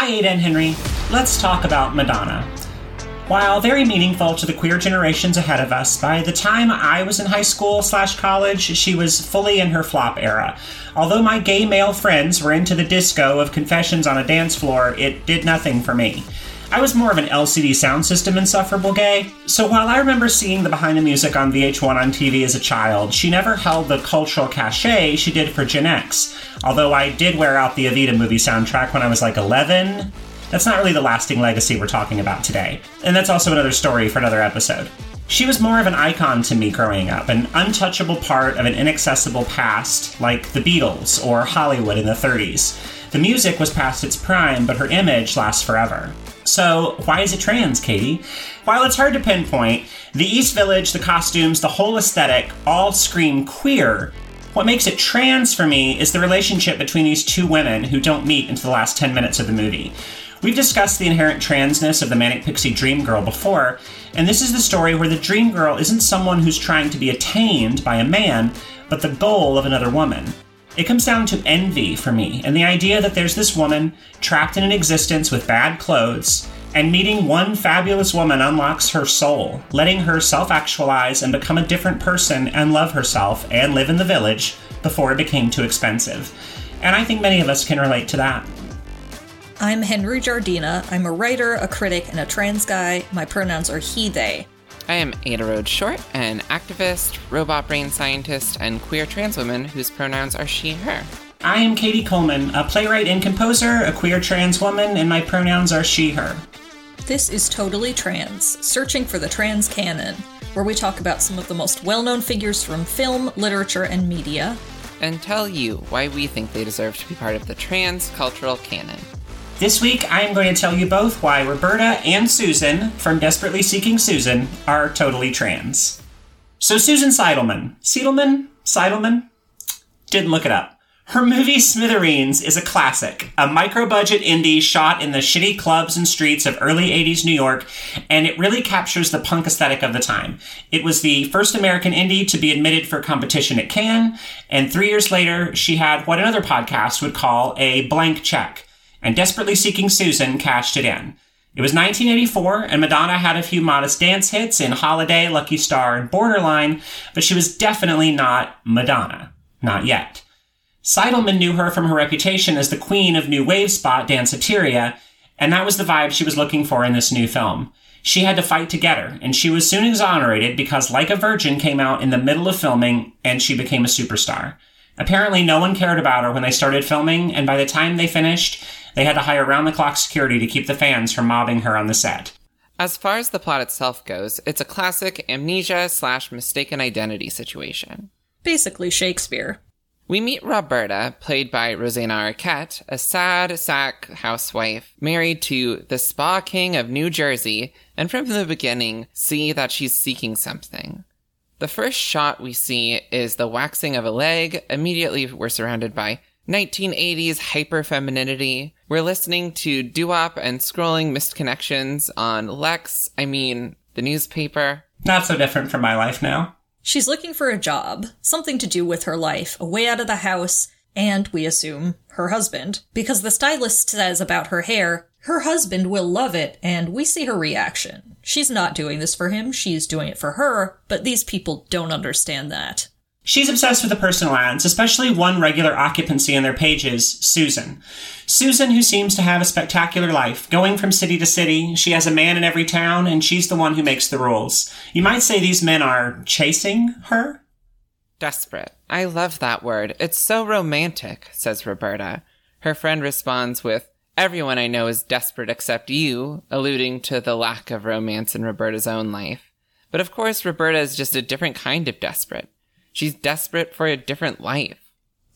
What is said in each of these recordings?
Hi, Ada and Henry. Let's talk about Madonna. While very meaningful to the queer generations ahead of us, by the time I was in high school slash college, she was fully in her flop era. Although my gay male friends were into the disco of confessions on a dance floor, it did nothing for me. I was more of an LCD sound system insufferable gay, so while I remember seeing the behind the music on VH1 on TV as a child, she never held the cultural cachet she did for Gen X. Although I did wear out the Evita movie soundtrack when I was like 11, that's not really the lasting legacy we're talking about today. And that's also another story for another episode. She was more of an icon to me growing up, an untouchable part of an inaccessible past, like the Beatles or Hollywood in the 30s. The music was past its prime, but her image lasts forever. So, why is it trans, Katie? While it's hard to pinpoint, the East Village, the costumes, the whole aesthetic all scream queer. What makes it trans for me is the relationship between these two women who don't meet until the last 10 minutes of the movie. We've discussed the inherent transness of the Manic Pixie Dream Girl before, and this is the story where the Dream Girl isn't someone who's trying to be attained by a man, but the goal of another woman. It comes down to envy for me, and the idea that there's this woman trapped in an existence with bad clothes, and meeting one fabulous woman unlocks her soul, letting her self actualize and become a different person and love herself and live in the village before it became too expensive. And I think many of us can relate to that. I'm Henry Jardina. I'm a writer, a critic, and a trans guy. My pronouns are he, they. I am Ada Rhodes Short, an activist, robot brain scientist, and queer trans woman whose pronouns are she, her. I am Katie Coleman, a playwright and composer, a queer trans woman, and my pronouns are she, her. This is Totally Trans, searching for the trans canon, where we talk about some of the most well known figures from film, literature, and media. And tell you why we think they deserve to be part of the trans cultural canon. This week, I am going to tell you both why Roberta and Susan from Desperately Seeking Susan are totally trans. So, Susan Seidelman. Seidelman? Seidelman? Didn't look it up. Her movie Smithereens is a classic, a micro budget indie shot in the shitty clubs and streets of early 80s New York, and it really captures the punk aesthetic of the time. It was the first American indie to be admitted for competition at Cannes, and three years later, she had what another podcast would call a blank check and Desperately Seeking Susan cashed it in. It was 1984, and Madonna had a few modest dance hits in Holiday, Lucky Star, and Borderline, but she was definitely not Madonna. Not yet. Seidelman knew her from her reputation as the queen of new wave spot danceteria, and that was the vibe she was looking for in this new film. She had to fight to get her, and she was soon exonerated because Like a Virgin came out in the middle of filming and she became a superstar. Apparently, no one cared about her when they started filming, and by the time they finished, they had to hire round the clock security to keep the fans from mobbing her on the set. As far as the plot itself goes, it's a classic amnesia slash mistaken identity situation. Basically, Shakespeare. We meet Roberta, played by Rosanna Arquette, a sad sack housewife married to the spa king of New Jersey, and from the beginning see that she's seeking something. The first shot we see is the waxing of a leg. Immediately, we're surrounded by 1980s hyper femininity. We're listening to doo-wop and scrolling missed connections on Lex, I mean, the newspaper. Not so different from my life now. She's looking for a job, something to do with her life, a way out of the house, and, we assume, her husband. Because the stylist says about her hair, her husband will love it, and we see her reaction. She's not doing this for him, she's doing it for her, but these people don't understand that. She's obsessed with the personal ads, especially one regular occupancy in their pages, Susan. Susan, who seems to have a spectacular life, going from city to city. She has a man in every town, and she's the one who makes the rules. You might say these men are chasing her? Desperate. I love that word. It's so romantic, says Roberta. Her friend responds with, Everyone I know is desperate except you, alluding to the lack of romance in Roberta's own life. But of course, Roberta is just a different kind of desperate. She's desperate for a different life.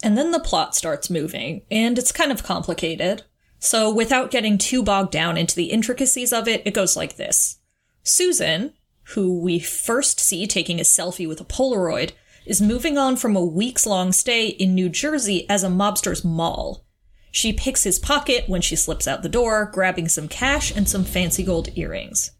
And then the plot starts moving, and it's kind of complicated. So, without getting too bogged down into the intricacies of it, it goes like this Susan, who we first see taking a selfie with a Polaroid, is moving on from a weeks long stay in New Jersey as a mobster's moll. She picks his pocket when she slips out the door, grabbing some cash and some fancy gold earrings.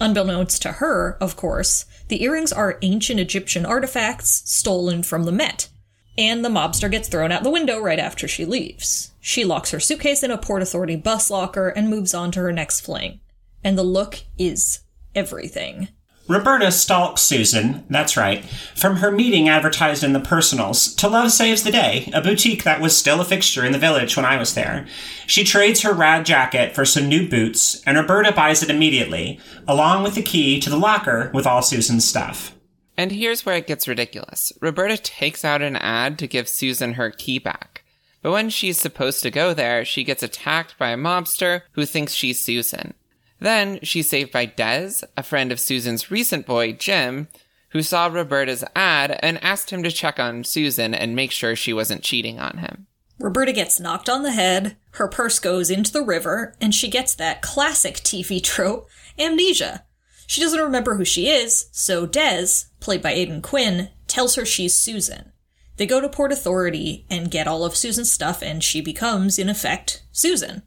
Unbeknownst to her, of course, the earrings are ancient Egyptian artifacts stolen from the Met. And the mobster gets thrown out the window right after she leaves. She locks her suitcase in a Port Authority bus locker and moves on to her next fling. And the look is everything. Roberta stalks Susan, that's right, from her meeting advertised in the Personals to Love Saves the Day, a boutique that was still a fixture in the village when I was there. She trades her rad jacket for some new boots, and Roberta buys it immediately, along with the key to the locker with all Susan's stuff. And here's where it gets ridiculous. Roberta takes out an ad to give Susan her key back. But when she's supposed to go there, she gets attacked by a mobster who thinks she's Susan. Then she's saved by Dez, a friend of Susan's recent boy, Jim, who saw Roberta's ad and asked him to check on Susan and make sure she wasn't cheating on him. Roberta gets knocked on the head, her purse goes into the river, and she gets that classic TV trope, amnesia. She doesn't remember who she is, so Dez, played by Aidan Quinn, tells her she's Susan. They go to Port Authority and get all of Susan's stuff, and she becomes, in effect, Susan.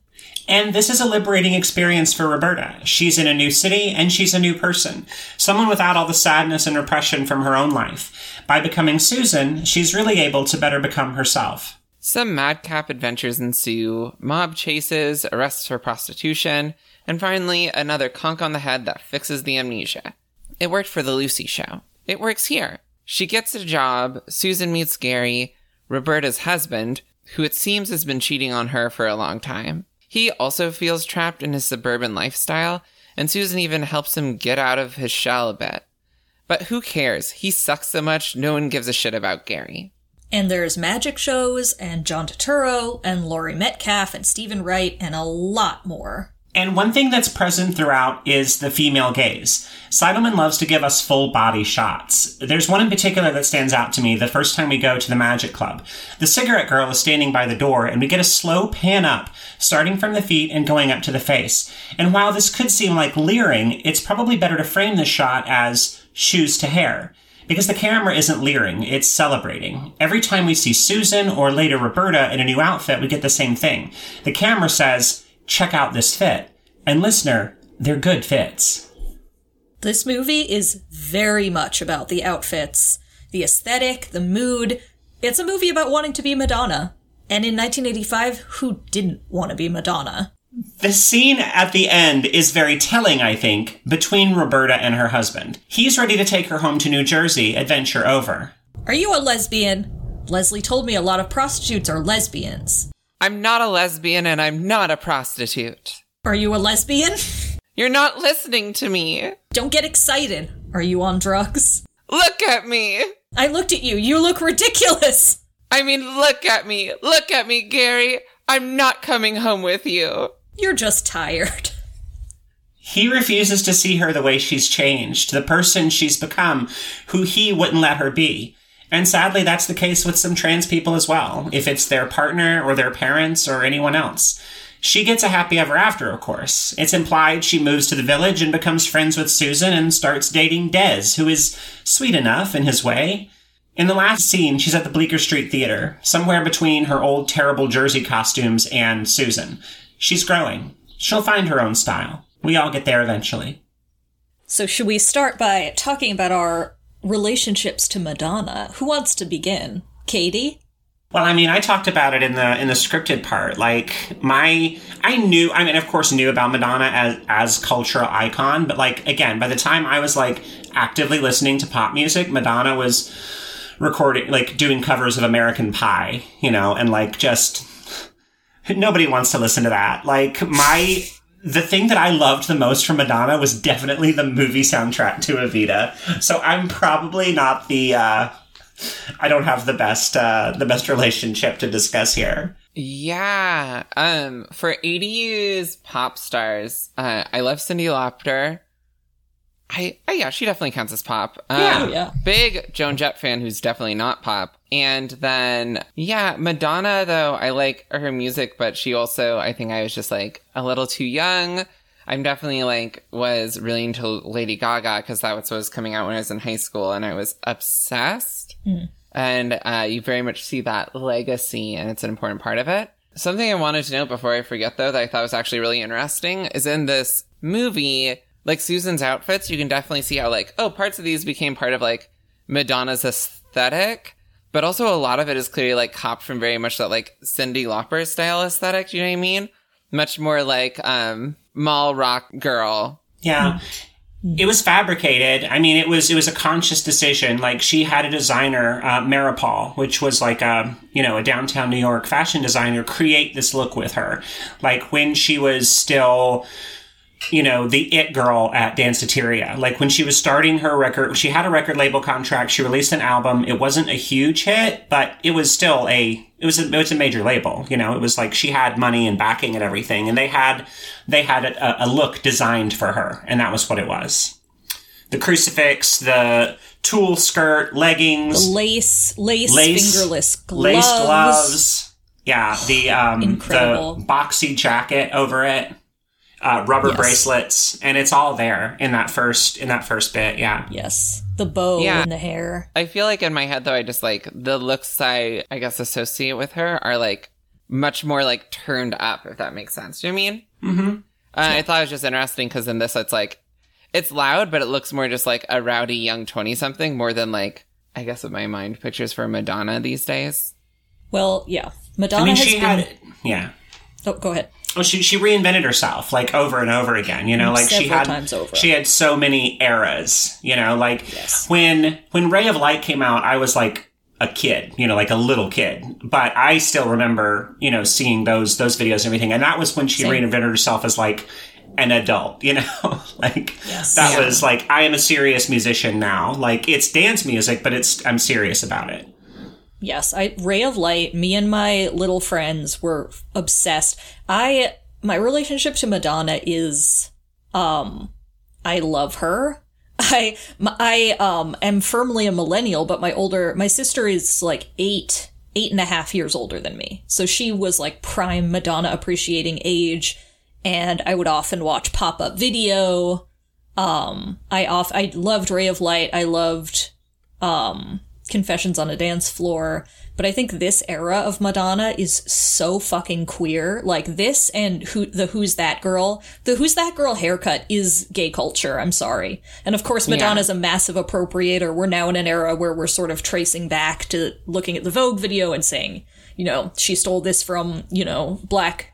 And this is a liberating experience for Roberta. She's in a new city and she's a new person. Someone without all the sadness and repression from her own life. By becoming Susan, she's really able to better become herself. Some madcap adventures ensue, mob chases, arrests for prostitution, and finally, another conk on the head that fixes the amnesia. It worked for the Lucy show. It works here. She gets a job, Susan meets Gary, Roberta's husband, who it seems has been cheating on her for a long time. He also feels trapped in his suburban lifestyle, and Susan even helps him get out of his shell a bit. But who cares? He sucks so much, no one gives a shit about Gary. And there's magic shows, and John Turturro, and Laurie Metcalf, and Steven Wright, and a lot more. And one thing that's present throughout is the female gaze. Seidelman loves to give us full body shots. There's one in particular that stands out to me the first time we go to the Magic Club. The cigarette girl is standing by the door, and we get a slow pan up, starting from the feet and going up to the face. And while this could seem like leering, it's probably better to frame the shot as shoes to hair. Because the camera isn't leering, it's celebrating. Every time we see Susan or later Roberta in a new outfit, we get the same thing. The camera says, check out this fit. And listener, they're good fits. This movie is very much about the outfits, the aesthetic, the mood. It's a movie about wanting to be Madonna. And in 1985, who didn't want to be Madonna? The scene at the end is very telling, I think, between Roberta and her husband. He's ready to take her home to New Jersey, adventure over. Are you a lesbian? Leslie told me a lot of prostitutes are lesbians. I'm not a lesbian and I'm not a prostitute. Are you a lesbian? You're not listening to me. Don't get excited. Are you on drugs? Look at me. I looked at you. You look ridiculous. I mean, look at me. Look at me, Gary. I'm not coming home with you. You're just tired. He refuses to see her the way she's changed, the person she's become, who he wouldn't let her be. And sadly, that's the case with some trans people as well, if it's their partner or their parents or anyone else. She gets a happy ever after, of course. It's implied she moves to the village and becomes friends with Susan and starts dating Dez, who is sweet enough in his way. In the last scene, she's at the Bleecker Street Theater, somewhere between her old terrible Jersey costumes and Susan. She's growing. She'll find her own style. We all get there eventually. So, should we start by talking about our relationships to Madonna? Who wants to begin? Katie? Well, I mean, I talked about it in the in the scripted part. Like my, I knew. I mean, of course, knew about Madonna as as cultural icon, but like again, by the time I was like actively listening to pop music, Madonna was recording, like doing covers of American Pie, you know, and like just nobody wants to listen to that. Like my. The thing that I loved the most from Madonna was definitely the movie soundtrack to Evita. So I'm probably not the uh, I don't have the best uh, the best relationship to discuss here. Yeah. Um for 80s pop stars, uh I love Cyndi Lauper. I, oh yeah, she definitely counts as pop. Um, yeah, yeah. Big Joan Jett fan who's definitely not pop. And then, yeah, Madonna though, I like her music, but she also, I think I was just like a little too young. I'm definitely like was really into Lady Gaga because that was what was coming out when I was in high school, and I was obsessed. Mm. And uh, you very much see that legacy, and it's an important part of it. Something I wanted to note before I forget, though, that I thought was actually really interesting is in this movie, like Susan's outfits, you can definitely see how, like, oh, parts of these became part of like Madonna's aesthetic. But also a lot of it is clearly like copped from very much that like Cyndi Lauper style aesthetic. Do you know what I mean? Much more like um mall rock girl. Yeah. It was fabricated. I mean, it was it was a conscious decision. Like she had a designer, uh, Maripol, which was like a you know a downtown New York fashion designer, create this look with her. Like when she was still you know, the it girl at Danceteria. Like when she was starting her record, she had a record label contract. She released an album. It wasn't a huge hit, but it was still a, it was a, it was a major label. You know, it was like she had money and backing and everything. And they had, they had a, a look designed for her. And that was what it was. The crucifix, the tulle skirt, leggings, Lace, lace, Lace- fingerless gloves. lace gloves. Yeah, the um Incredible. the boxy jacket over it. Uh, rubber Yes. bracelets, and it's all there in that first in that first bit. Yeah, Yes, the bow Yeah. and the hair. I feel like in my head though, I just like the looks I I guess associate with her are like much more like turned up, if that makes sense. Do you know I mean? Mm-hmm. Uh, I thought it was just interesting because in this it's like it's loud, but it looks more just like a rowdy young twenty something more than like I guess in my mind pictures for Madonna these days. Well, yeah, Madonna I mean has she been. had yeah. oh, go ahead. Well, she she reinvented herself like over and over again. You know, mm, like she had times over. she had so many eras. You know, like Yes. when when Ray of Light came out, I was like a kid. You know, like a little kid. But I still remember you know seeing those those videos and everything. And that was when she Same. reinvented herself as like an adult. You know, like Yes. that Yeah. was like I am a serious musician now. Like it's dance music, but it's I'm serious about it. Yes, I Ray of Light, me and my little friends were obsessed. I my relationship to Madonna is um I love her. I I um am firmly a millennial, but my older my sister is like eight eight and a half years older than me, so she was like prime Madonna appreciating age, and I would often watch pop up video. Um, I off I loved Ray of Light. I loved um Confessions on a Dance Floor. But I think this era of Madonna is so fucking queer. Like this and who the Who's That Girl. The Who's That Girl haircut is gay culture. I'm sorry. And of course, Madonna's a massive appropriator. We're now in an era where we're sort of tracing back to looking at the Vogue video and saying, you know, she stole this from, you know, black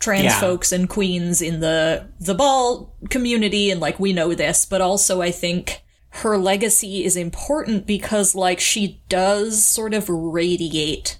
trans Yeah. folks and queens in the the ball community and like we know this but also i think her legacy is important because like she does sort of radiate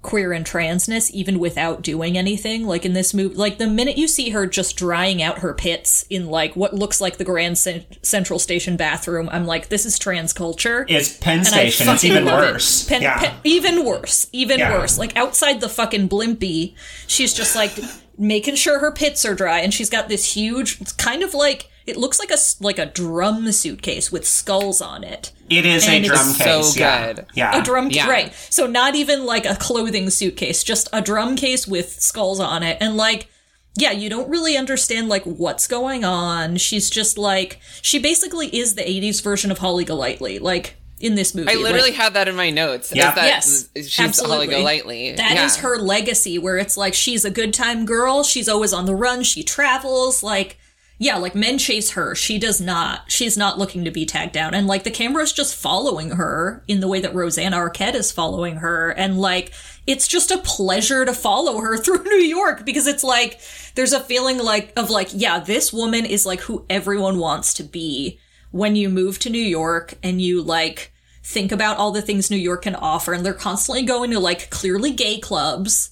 queer and transness even without doing anything like in this movie like the minute you see her just drying out her pits in like what looks like the grand Cen- central station bathroom i'm like this is trans culture It's Penn and Station. It's even it. worse. Pen- yeah. even worse. Even Yeah. worse. Like outside the fucking blimpie, she's just like making sure her pits are dry, and she's got this huge. It's kind of like it looks like a s- like a drum suitcase with skulls on it. It is a And it's drum so case. yeah. good. Yeah. A drum, Yeah. right? So not even like a clothing suitcase, just a drum case with skulls on it, and like. Yeah, you don't really understand like what's going on. She's just like she basically is the '80s version of Holly Golightly, like in this movie. I literally like, had that in my notes. Yeah. That Yes, she's absolutely. Holly Golightly. That is Yeah. her legacy, where it's like she's a good time girl. She's always on the run. She travels. Like, yeah, like men chase her. She does not. She's not looking to be tagged down. And like the camera's just following her in the way that Rosanna Arquette is following her. And like, it's just a pleasure to follow her through New York because it's like, there's a feeling like, of like, yeah, this woman is like who everyone wants to be when you move to New York and you like, think about all the things New York can offer, and they're constantly going to like clearly gay clubs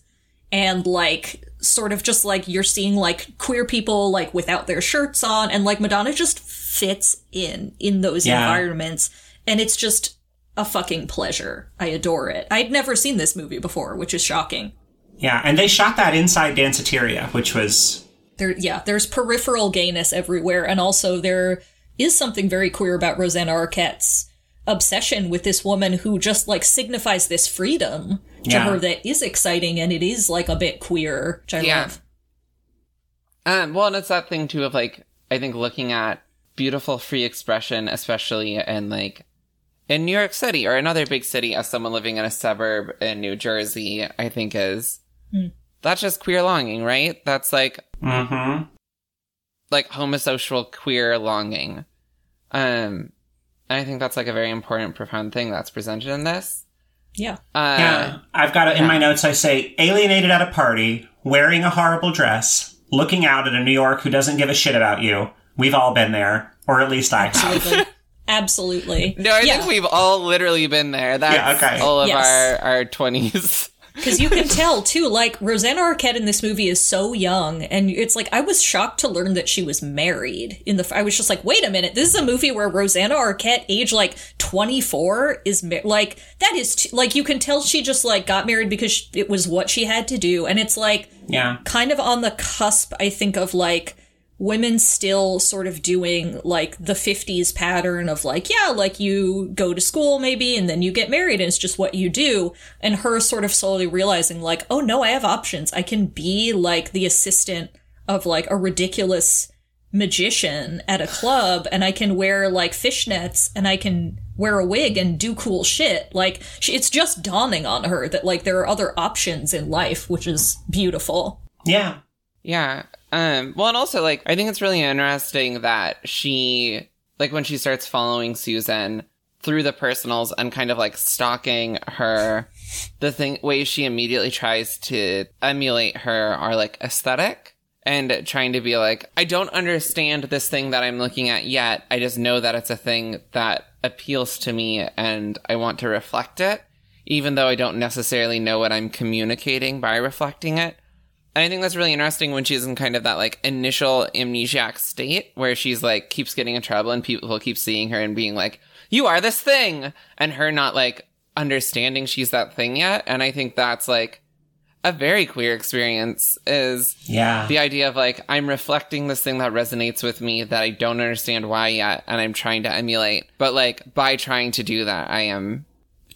and like sort of just like you're seeing like queer people like without their shirts on, and like Madonna just fits in in those Yeah. environments, and it's just a fucking pleasure. I adore it. I'd never seen this movie before, which is shocking. Yeah, and they shot that inside Danceteria, which was there yeah there's peripheral gayness everywhere and also there is something very queer about rosanna arquette's obsession with this woman who just like signifies this freedom to Yeah. her that is exciting and it is like a bit queer which i Yeah. love Um, well, and it's that thing too of like, I think looking at beautiful free expression, especially in like, in New York City or another big city as someone living in a suburb in New Jersey, I think is, that's just queer longing, right? That's like, mm-hmm. like homosocial queer longing. Um, and I think that's like a very important, profound thing that's presented in this. Yeah. Uh, Yeah, I've got it in my notes. I say alienated at a party, wearing a horrible dress, looking out at a New York who doesn't give a shit about you. We've all been there, or at least I have. Absolutely. Absolutely. No, I yeah. think we've all literally been there. That's Yeah, okay. all of Yes. our our twenties. Because you can tell too, like Rosanna Arquette in this movie is so young, and it's like I was shocked to learn that she was married. In the, I was just like, wait a minute, this is a movie where Rosanna Arquette, age like twenty four, is ma- like that is t- like you can tell she just like got married because it was what she had to do, and it's like Yeah. kind of on the cusp, I think, of like women still sort of doing like the 50s pattern of like, yeah, like you go to school maybe and then you get married and it's just what you do. And her sort of slowly realizing like, oh no, I have options. I can be like the assistant of like a ridiculous magician at a club and I can wear like fishnets and I can wear a wig and do cool shit. Like she, it's just dawning on her that like there are other options in life, which is beautiful. Yeah. Yeah. Um, well, and also, like, I think it's really interesting that she, like, when she starts following Susan through the personals and kind of like stalking her, the thing, ways she immediately tries to emulate her are like aesthetic and trying to be like, I don't understand this thing that I'm looking at yet. I just know that it's a thing that appeals to me and I want to reflect it, even though I don't necessarily know what I'm communicating by reflecting it. And I think that's really interesting when she's in kind of that like initial amnesiac state where she's like keeps getting in trouble and people keep seeing her and being like, you are this thing. And her not like understanding she's that thing yet. And I think that's like a very queer experience is Yeah. the idea of like, I'm reflecting this thing that resonates with me that I don't understand why yet. And I'm trying to emulate. But like by trying to do that, I am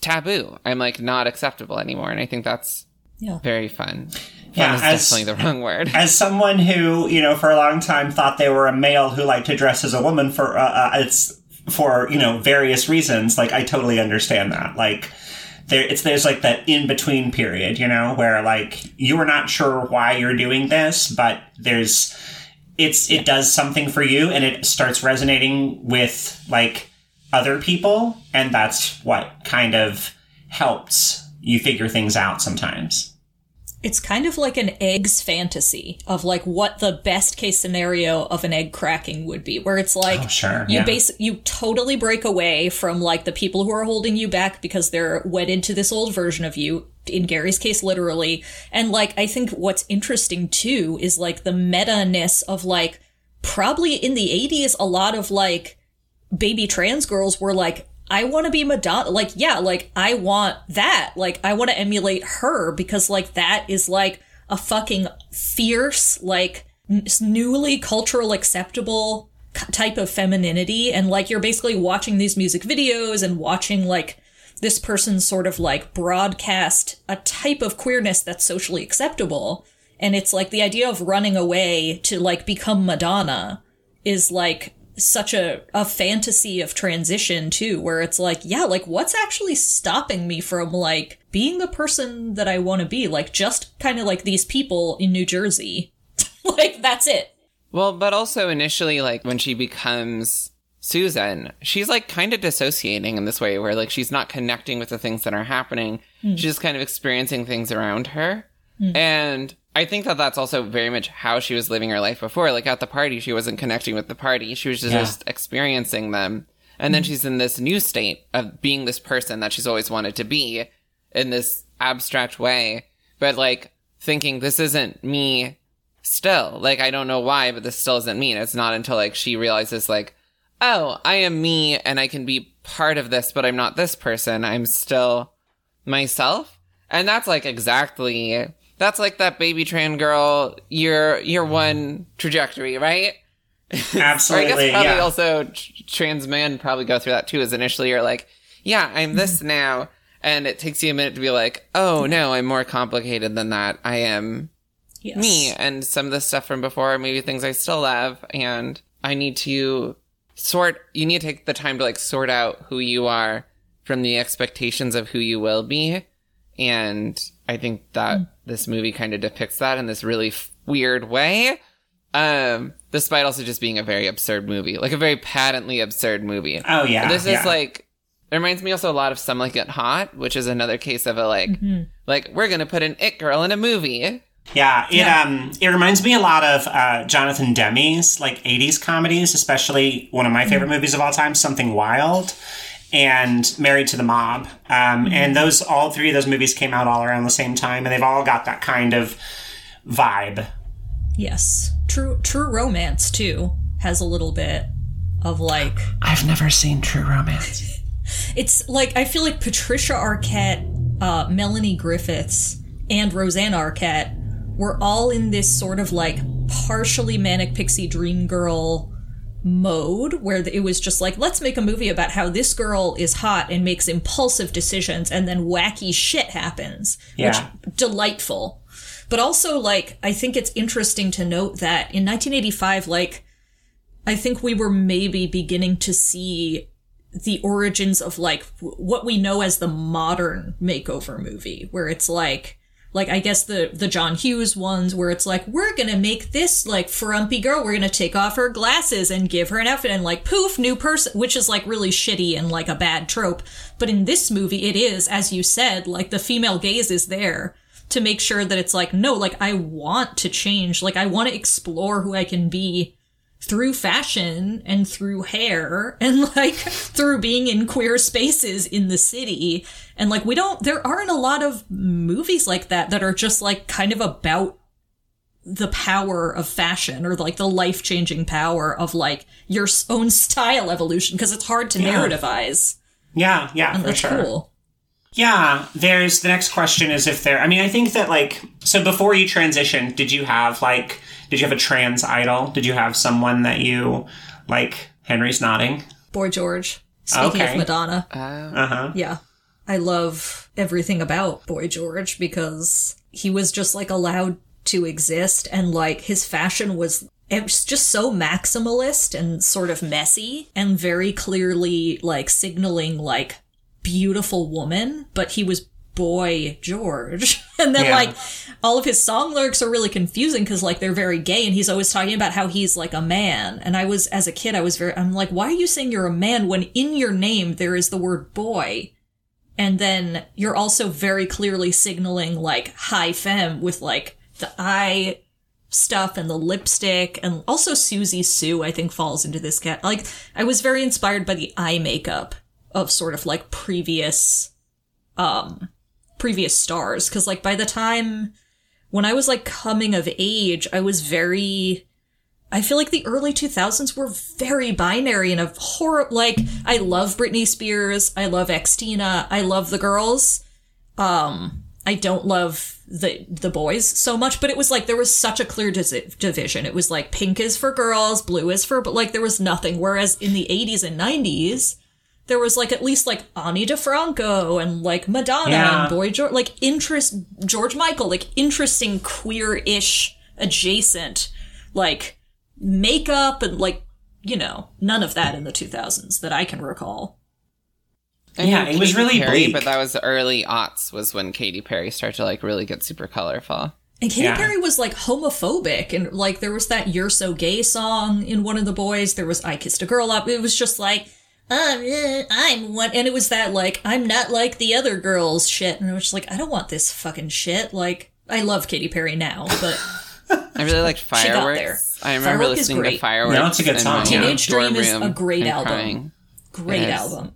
taboo. I'm like not acceptable anymore. And I think that's Yeah. very fun. Yeah, Fun is as- definitely the wrong word. As someone who, you know, for a long time thought they were a male who liked to dress as a woman for, uh, uh, it's for, you know, various reasons, like, I totally understand that. Like, there, it's, there's like that in between period, you know, where like, you are not sure why you're doing this, but there's, it's, it does something for you and it starts resonating with like other people. And that's what kind of helps you figure things out sometimes. It's kind of like an egg's fantasy of like what the best case scenario of an egg cracking would be, where it's like Oh, sure, you yeah. base you totally break away from like the people who are holding you back because they're wedded to this old version of you. In Gary's case, literally, and like I think what's interesting too is like the meta ness of like probably in the '80s a lot of like baby trans girls were like, I want to be Madonna. Like, yeah, like, I want that. Like, I want to emulate her because, like, that is like a fucking fierce, like, n- newly cultural acceptable type of femininity. And, like, you're basically watching these music videos and watching, like, this person sort of like broadcast a type of queerness that's socially acceptable. And it's like the idea of running away to like become Madonna is like such a, a fantasy of transition too, where it's like, yeah, like what's actually stopping me from like being the person that I want to be? Like just kind of like these people in New Jersey. like that's it. Well, but also initially, like when she becomes Susan, she's like kind of dissociating in this way where like she's not connecting with the things that are happening. Hmm. She's just kind of experiencing things around her. Hmm. And I think that that's also very much how she was living her life before. Like at the party, she wasn't connecting with the party. She was just, Yeah. just experiencing them. And then mm-hmm. she's in this new state of being this person that she's always wanted to be in this abstract way. But like thinking this isn't me still. Like, I don't know why, but this still isn't me. And it's not until like she realizes like, oh, I am me and I can be part of this, but I'm not this person. I'm still myself. And that's like exactly, that's like that baby trans girl, your year one trajectory, right? Or I guess probably yeah. also trans men probably go through that too, is initially you're like, yeah, I'm this mm-hmm. now. And it takes you a minute to be like, oh no, I'm more complicated than that. I am Yes. me and some of the stuff from before, maybe things I still love, and I need to sort. You need to take the time to like sort out who you are from the expectations of who you will be, and I think that mm. This movie kind of depicts that in this really f- weird way. Um, despite also just being a very absurd movie, like a very patently absurd movie. Oh yeah. This yeah. is like It reminds me also a lot of Some Like It Hot, which is another case of a like, like we're gonna put an it girl in a movie. Yeah, it um it reminds me a lot of uh, Jonathan Demme's like '80s comedies, especially one of my favorite movies of all time, Something Wild, and Married to the Mob. Um, And those all three of those movies came out all around the same time, and they've all got that kind of vibe. Yes. True True Romance too has a little bit of like I've never seen True Romance. it's like I feel like Patricia Arquette, uh, Melanie Griffiths, and Rosanna Arquette were all in this sort of like partially manic pixie dream girl mode where it was just like let's make a movie about how this girl is hot and makes impulsive decisions and then wacky shit happens Yeah. which delightful but also like i think it's interesting to note that in 1985 like i think we were maybe beginning to see the origins of like w- what we know as the modern makeover movie where it's like like I guess the the John Hughes ones where it's like we're gonna make this like frumpy girl. We're gonna take off her glasses and give her an outfit and like poof new person which is like really shitty and like a bad trope. But in this movie it is as you said like the female gaze is there to make sure that it's like no like I want to change. Like I want to explore who I can be through fashion and through hair and like through being in queer spaces in the city. And like we don't, there aren't a lot of movies like that that are just like kind of about the power of fashion or like the life changing power of like your own style evolution because it's hard to Yeah. narrativize. Yeah, yeah, And for that's sure. cool. Yeah, there's the next question is if there. I mean, I think that like so before you transitioned, did you have like did you have a trans idol? Did you have someone that you like? Henry's nodding. Boy George. Speaking Okay. of Madonna. Uh huh. Yeah. I love everything about Boy George because he was just like allowed to exist and like his fashion was it was just so maximalist and sort of messy and very clearly like signaling like beautiful woman, but he was boy George. and then Yeah. like all of his song lyrics are really confusing because like they're very gay and he's always talking about how he's like a man. And I was as a kid I was very I'm like, why are you saying you're a man when in your name there is the word boy? And then you're also very clearly signaling like high femme with like the eye stuff and the lipstick and also Siouxsie Sioux I think falls into this cat. Like I was very inspired by the eye makeup of sort of like previous um previous stars cuz like by the time when I was like coming of age I was very I feel like the early 2000s were very binary and a horror like I love Britney Spears, I love Xtina, I love the girls. Um I don't love the the boys so much, but it was like there was such a clear division. It was like pink is for girls, blue is for but like there was nothing whereas in the 80s and 90s there was like at least like Ani DiFranco and like Madonna Yeah. and Boy George like interest George Michael like interesting queer-ish adjacent like makeup and like you know none of that in the 2000s that I can recall. I Yeah, mean, it was really Perry, bleak. but that was the early aughts was when Katy Perry started to like really get super colorful. And Katy Yeah. Perry was like homophobic, and like there was that "You're So Gay" song in one of the boys. There was "I Kissed a Girl Up." It was just like, um, eh, I'm one, and it was that like I'm not like the other girls shit, and I was just like, I don't want this fucking shit. Like, I love Katy Perry now, but I really liked got there. Fireworks. I remember Firework listening to great. Fireworks. No, it's a good in song, yeah. Teenage dorm Dream is room a great album. crying. great Yes. album.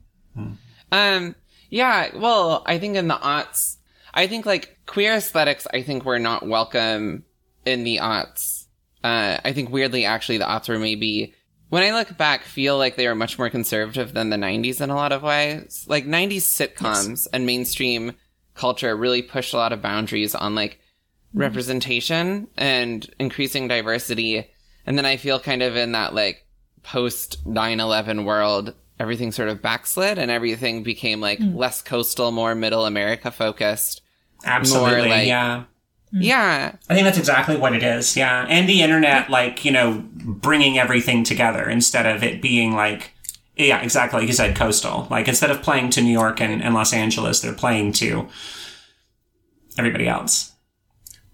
Um, yeah, well, I think in the aughts, I think like queer aesthetics, I think were not welcome in the aughts. Uh, I think weirdly, actually, the aughts were maybe, when I look back, feel like they were much more conservative than the 90s in a lot of ways. Like 90s sitcoms and mainstream culture really pushed a lot of boundaries on like mm-hmm. representation and increasing diversity. And then I feel kind of in that like post 9-11 world, everything sort of backslid and everything became like mm. less coastal, more middle America focused. Absolutely. like- yeah. Mm. Yeah. I think that's exactly what it is. Yeah. And the internet, like, you know, bringing everything together instead of it being like, yeah, exactly. Like you said, coastal. Like, instead of playing to New York and, and Los Angeles, they're playing to everybody else.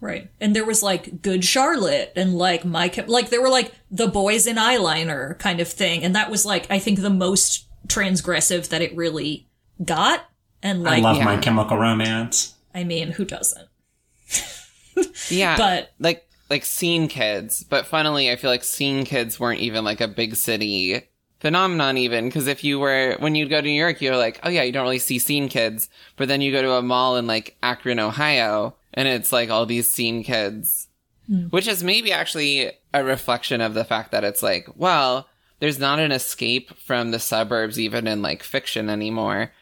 Right. And there was like Good Charlotte and like My like there were like the boys in eyeliner kind of thing and that was like I think the most transgressive that it really got. And like, I love yeah. My Chemical Romance. I mean, who doesn't? Yeah. But- like like scene kids, but funnily I feel like scene kids weren't even like a big city phenomenon even because if you were when you'd go to New York you're like, "Oh yeah, you don't really see scene kids." But then you go to a mall in like Akron, Ohio, and it's like all these scene kids. Hmm. Which is maybe actually a reflection of the fact that it's like, well, there's not an escape from the suburbs even in like fiction anymore.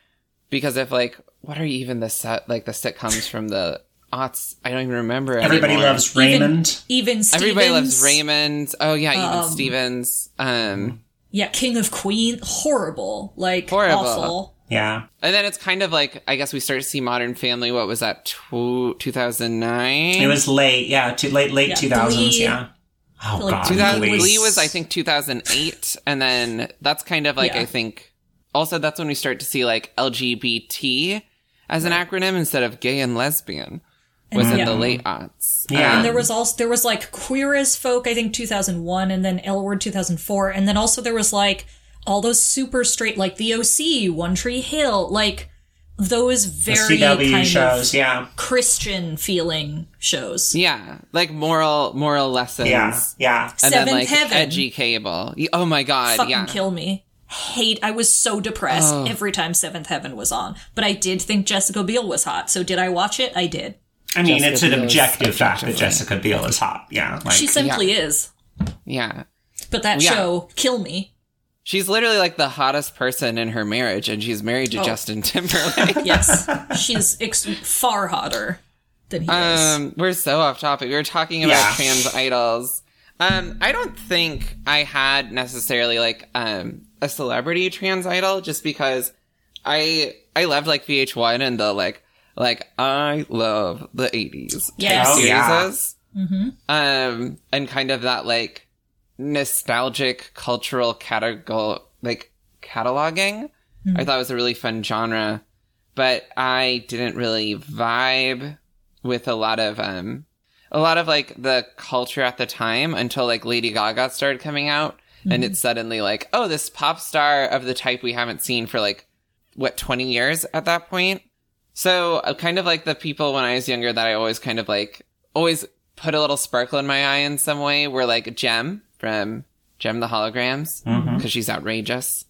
Because if like what are even the set like the sitcoms from the aughts? I don't even remember. Everybody anymore. loves Raymond. Even Stevens, Everybody loves Raymond. Oh yeah, even Um, Stevens. Um, Yeah, King of Queen, horrible, like Horrible. awful. yeah. and then it's kind of like I guess we start to see Modern Family. What was that? Two thousand nine. It was late, yeah, too late, late Yeah, two thousands, Glee. yeah. Oh Like, god, 2000, Glee Glee. was- was I think two thousand eight, and then that's kind of like Yeah. I think also that's when we start to see like LGBT as an acronym instead of gay and lesbian. Was in yeah. the late aughts. Yeah. Um, And there was also there was like Queer as Folk, I think 2001, and then L Word 2004, and then also there was like all those super straight, like The OC, One Tree Hill, like those very CW kind shows, of yeah, Christian feeling shows. yeah, like moral moral lessons. yeah, yeah. And Seventh then like Heaven. edgy cable. Oh my god, Fucking yeah. kill me. Hate. I was so depressed Oh. every time Seventh Heaven was on, but I did think Jessica Biel was hot. So did I watch it? I did. I mean, Jessica it's an Biel objective fact that. Jessica Biel is hot. Yeah, like She simply is. yeah. But that Yeah. show, kill me. She's literally like the hottest person in her marriage, and she's married Oh. to Justin Timberlake. Yes, she's ex- far hotter than he is. um, we're so off topic. We were talking about Yeah. trans idols. Um, I don't think I had necessarily like um a celebrity trans idol, just because I I loved like VH1 and the like like I love the 80s. Yes. Oh, yeah. series. Um, and kind of that like nostalgic cultural category, like cataloging. I thought it was a really fun genre, but I didn't really vibe with a lot of, um, a lot of like the culture at the time until like Lady Gaga started coming out. And it's suddenly like, oh, this pop star of the type we haven't seen for like, what, 20 years at that point? So uh, kind of like the people when I was younger that I always kind of like always put a little sparkle in my eye in some way were like Jem from Jem the Holograms because she's outrageous.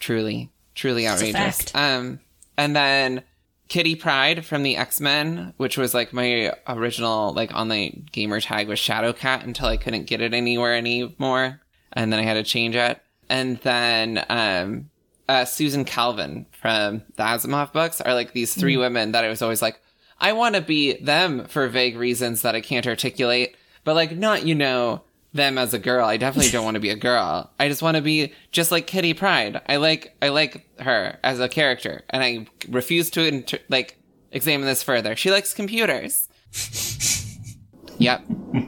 truly, truly outrageous. Um, and then Kitty Pryde from the X Men, which was like my original like online gamer tag was Shadowcat until I couldn't get it anywhere anymore, and then I had to change it. And then um, uh, Susan Calvin from the Asimov books are like these three women that I was always like, I want to be them for vague reasons that I can't articulate, but like not, you know, them as a girl. I definitely don't want to be a girl. I just want to be just like Kitty Pryde. I like, I like her as a character and I refuse to inter- like examine this further. She likes computers. yep.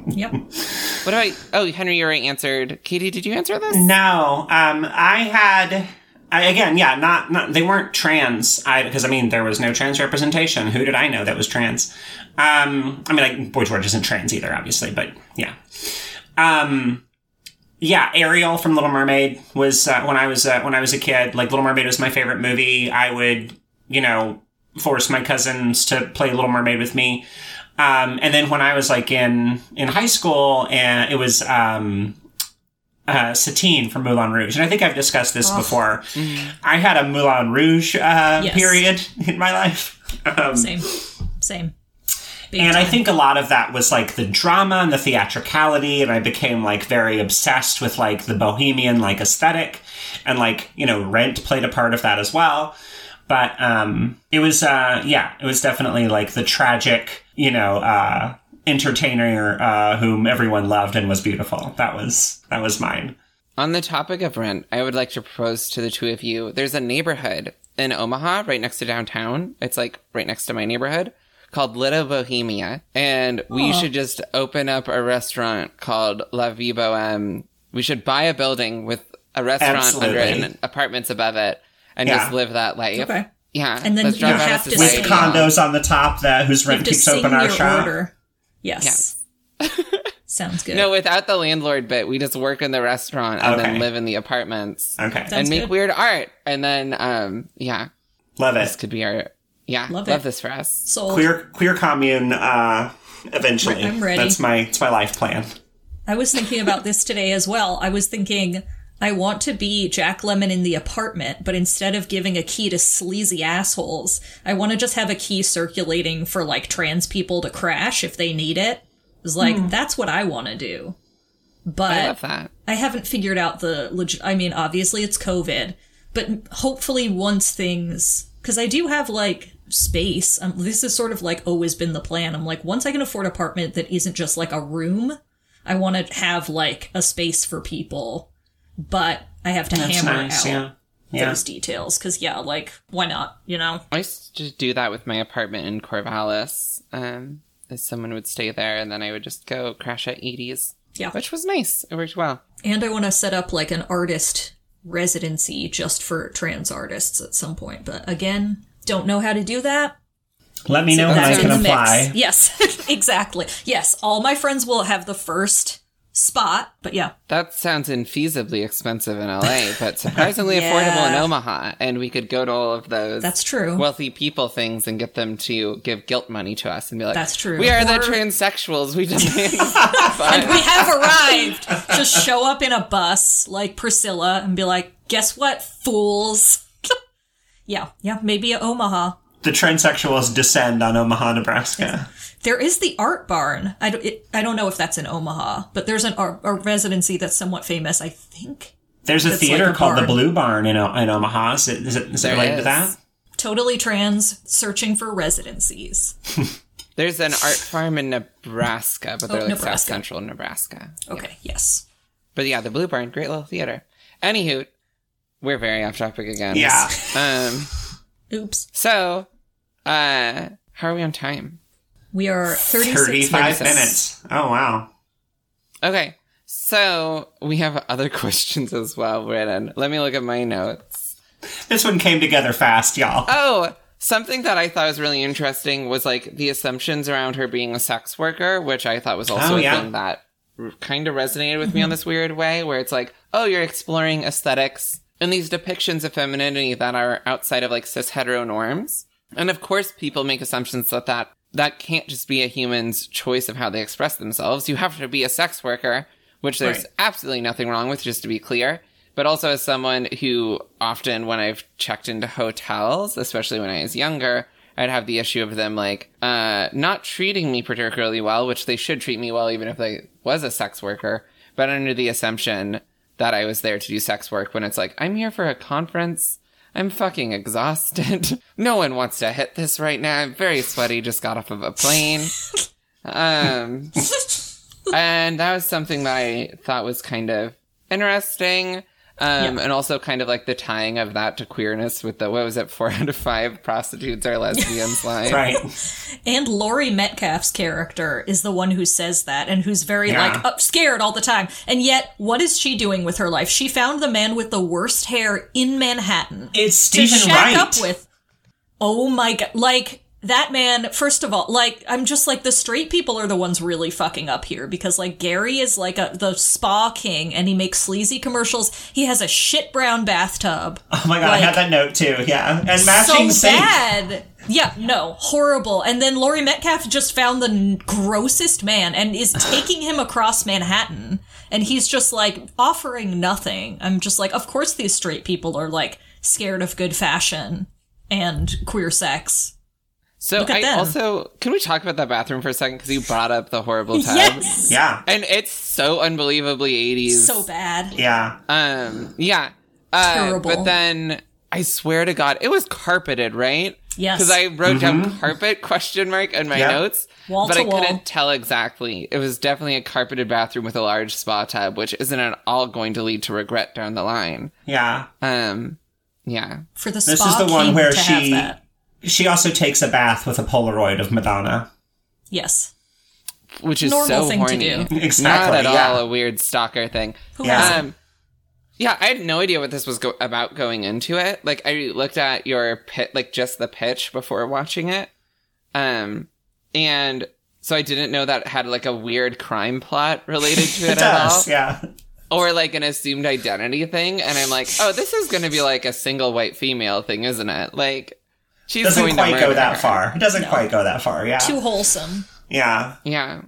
yep. What about, oh, Henry, you already answered. Katie, did you answer this? No, um, I had. I, again, yeah, not, not they weren't trans. I because I mean there was no trans representation. Who did I know that was trans? Um, I mean, like Boy George isn't trans either, obviously, but yeah. Um, yeah, Ariel from Little Mermaid was uh, when I was uh, when I was a kid. Like Little Mermaid was my favorite movie. I would, you know, force my cousins to play Little Mermaid with me. Um, and then when I was like in in high school, and it was um, uh, Satine from Moulin Rouge, and I think I've discussed this before. I had a Moulin Rouge uh, Yes. period in my life. Um, Same. Same. Big and I think a lot of that was like the drama and the theatricality, and I became like very obsessed with like the bohemian like aesthetic, and like you know Rent played a part of that as well. But um, it was uh, yeah, it was definitely like the tragic, you know, uh, entertainer uh, whom everyone loved and was beautiful. That was that was mine. On the topic of rent, I would like to propose to the two of you. There's a neighborhood in Omaha right next to downtown. It's like right next to my neighborhood called Little Bohemia. And we should just open up a restaurant called La Vie Boheme. We should buy a building with a restaurant under it and apartments above it and Yeah. just live that life. Okay. Yeah. And then let's you have a to With condos on the top that whose You have rent to keeps open our shop. order. Yes. Sounds good. No, without the landlord bit, we just work in the restaurant and Okay. then live in the apartments. Okay. Sounds and make good. weird art. And then, um, yeah. Love This it. could be our yeah. Love Love, it. this for us. So Queer queer commune. Uh, eventually, I'm ready. That's my it's my life plan. I was thinking about this today as well. I was thinking I want to be Jack Lemmon in the apartment, but instead of giving a key to sleazy assholes, I want to just have a key circulating for like trans people to crash if they need it. It's like that's what I want to do. But I. I haven't figured out the legit. I mean, obviously it's COVID, but hopefully once things, because I do have like space. Um, this has sort of like always been the plan. I'm like, once I can afford an apartment that isn't just like a room, I want to have like a space for people, but I have to That's hammer nice. out Yeah. Yeah. those details. Because yeah, like why not? You know? I used to do that with my apartment in Corvallis. Um, as someone would stay there, and then I would just go crash at Edie's. Yeah. which was nice. It worked well. And I want to set up like an artist residency just for trans artists at some point. But again, don't know how to do that. Let me know when I That's can in the apply. mix. Yes, exactly. Yes, all my friends will have the first spot, but yeah, That sounds infeasibly expensive in LA, but surprisingly Yeah. affordable in Omaha. And we could go to all of those that's true. wealthy people things and get them to give guilt money to us and be like, That's true. We are the transsexuals. We demand. and we have arrived. Just show up in a bus like Priscilla and be like, "Guess what, fools." yeah, yeah, maybe Omaha. The transsexuals descend on Omaha, Nebraska. There is the art barn. I don't, it, I don't know if that's in Omaha, but there's an art, a residency that's somewhat famous. I think There's a theater like a called the. Blue Barn in, in Omaha. Is it, is it, is it There related to that? totally trans, searching for residencies. There's an art farm in Nebraska, but they're Oh, like South Central Nebraska. Okay, yes. But yeah, the Blue Barn, great little theater. Anywho, we're very off topic again. Yeah. Um. Oops. So, uh, how are we on time? We are 36 35 36. minutes. Oh, wow. Okay. So we have other questions as well written. Let me look at my notes. This one came together fast, y'all. Oh, something that I thought was really interesting was like the assumptions around her being a sex worker, which I thought was also Oh, a thing that kind of resonated with me on mm-hmm. this weird way, where it's like, oh, you're exploring aesthetics and these depictions of femininity that are outside of like cis hetero norms. And of course, people make assumptions that that that can't just be a human's choice of how they express themselves. You have to be a sex worker, which there's Right. absolutely nothing wrong with, just to be clear. But also as someone who often, when I've checked into hotels, especially when I was younger, I'd have the issue of them like uh, not treating me particularly well, which they should treat me well even if I was a sex worker, but under the assumption that I was there to do sex work when it's like, I'm here for a conference. I'm fucking exhausted. no one wants to hit this right now. I'm very sweaty, just got off of a plane. Um, and that was something that I thought was kind of interesting. Um, and also kind of like the tying of that to queerness with the, what was it, four out of five prostitutes are lesbians line. Right. And Laurie Metcalf's character is the one who says that and who's very Yeah. like up scared all the time. And yet, what is she doing with her life? She found the man with the worst hair in Manhattan It's to Steven shack Wright. up with. Oh my god! Like that man. First of all, like I'm just like the straight people are the ones really fucking up here because like Gary is like a the spa king and he makes sleazy commercials. He has a shit brown bathtub. Oh my god, I Like- had that note too. Yeah. And matching so sink. bad. Yeah, no, horrible. And then Laurie Metcalf just found the n- grossest man and is taking him across Manhattan. And he's just like offering nothing. I'm just like, of course these straight people are like scared of good fashion and queer sex. So Look at I them. also, can we talk about that bathroom for a second? Cause you brought up the horrible tub. Yes! Yeah. And it's so unbelievably 80s. So bad. Yeah. Um, yeah. Uh, Terrible. But then I swear to God, it was carpeted, right? Yes. Because I wrote down carpet question mark in my Yeah. notes, Wall but to I wall. couldn't tell exactly. It was definitely a carpeted bathroom with a large spa tub, which isn't at all going to lead to regret down the line. Yeah. Um, yeah. For the This spa is the one where to have she that. She also takes a bath with a Polaroid of Madonna. Yes. Which is Normal so thing to do. Exactly. Not at yeah. all a weird stalker thing. Who Yeah. Um, yeah, I had no idea what this was go- about going into it. Like, I looked at your pit, like just the pitch before watching it. Um, and so I didn't know that it had like a weird crime plot related to it, It at all, does. Yeah. or like an assumed identity thing. And I'm like, oh, this is going to be like a single white female thing, isn't it? Like, she's doesn't going to quite go that her. far. It doesn't quite go that far. Yeah. Too wholesome. yeah. Yeah.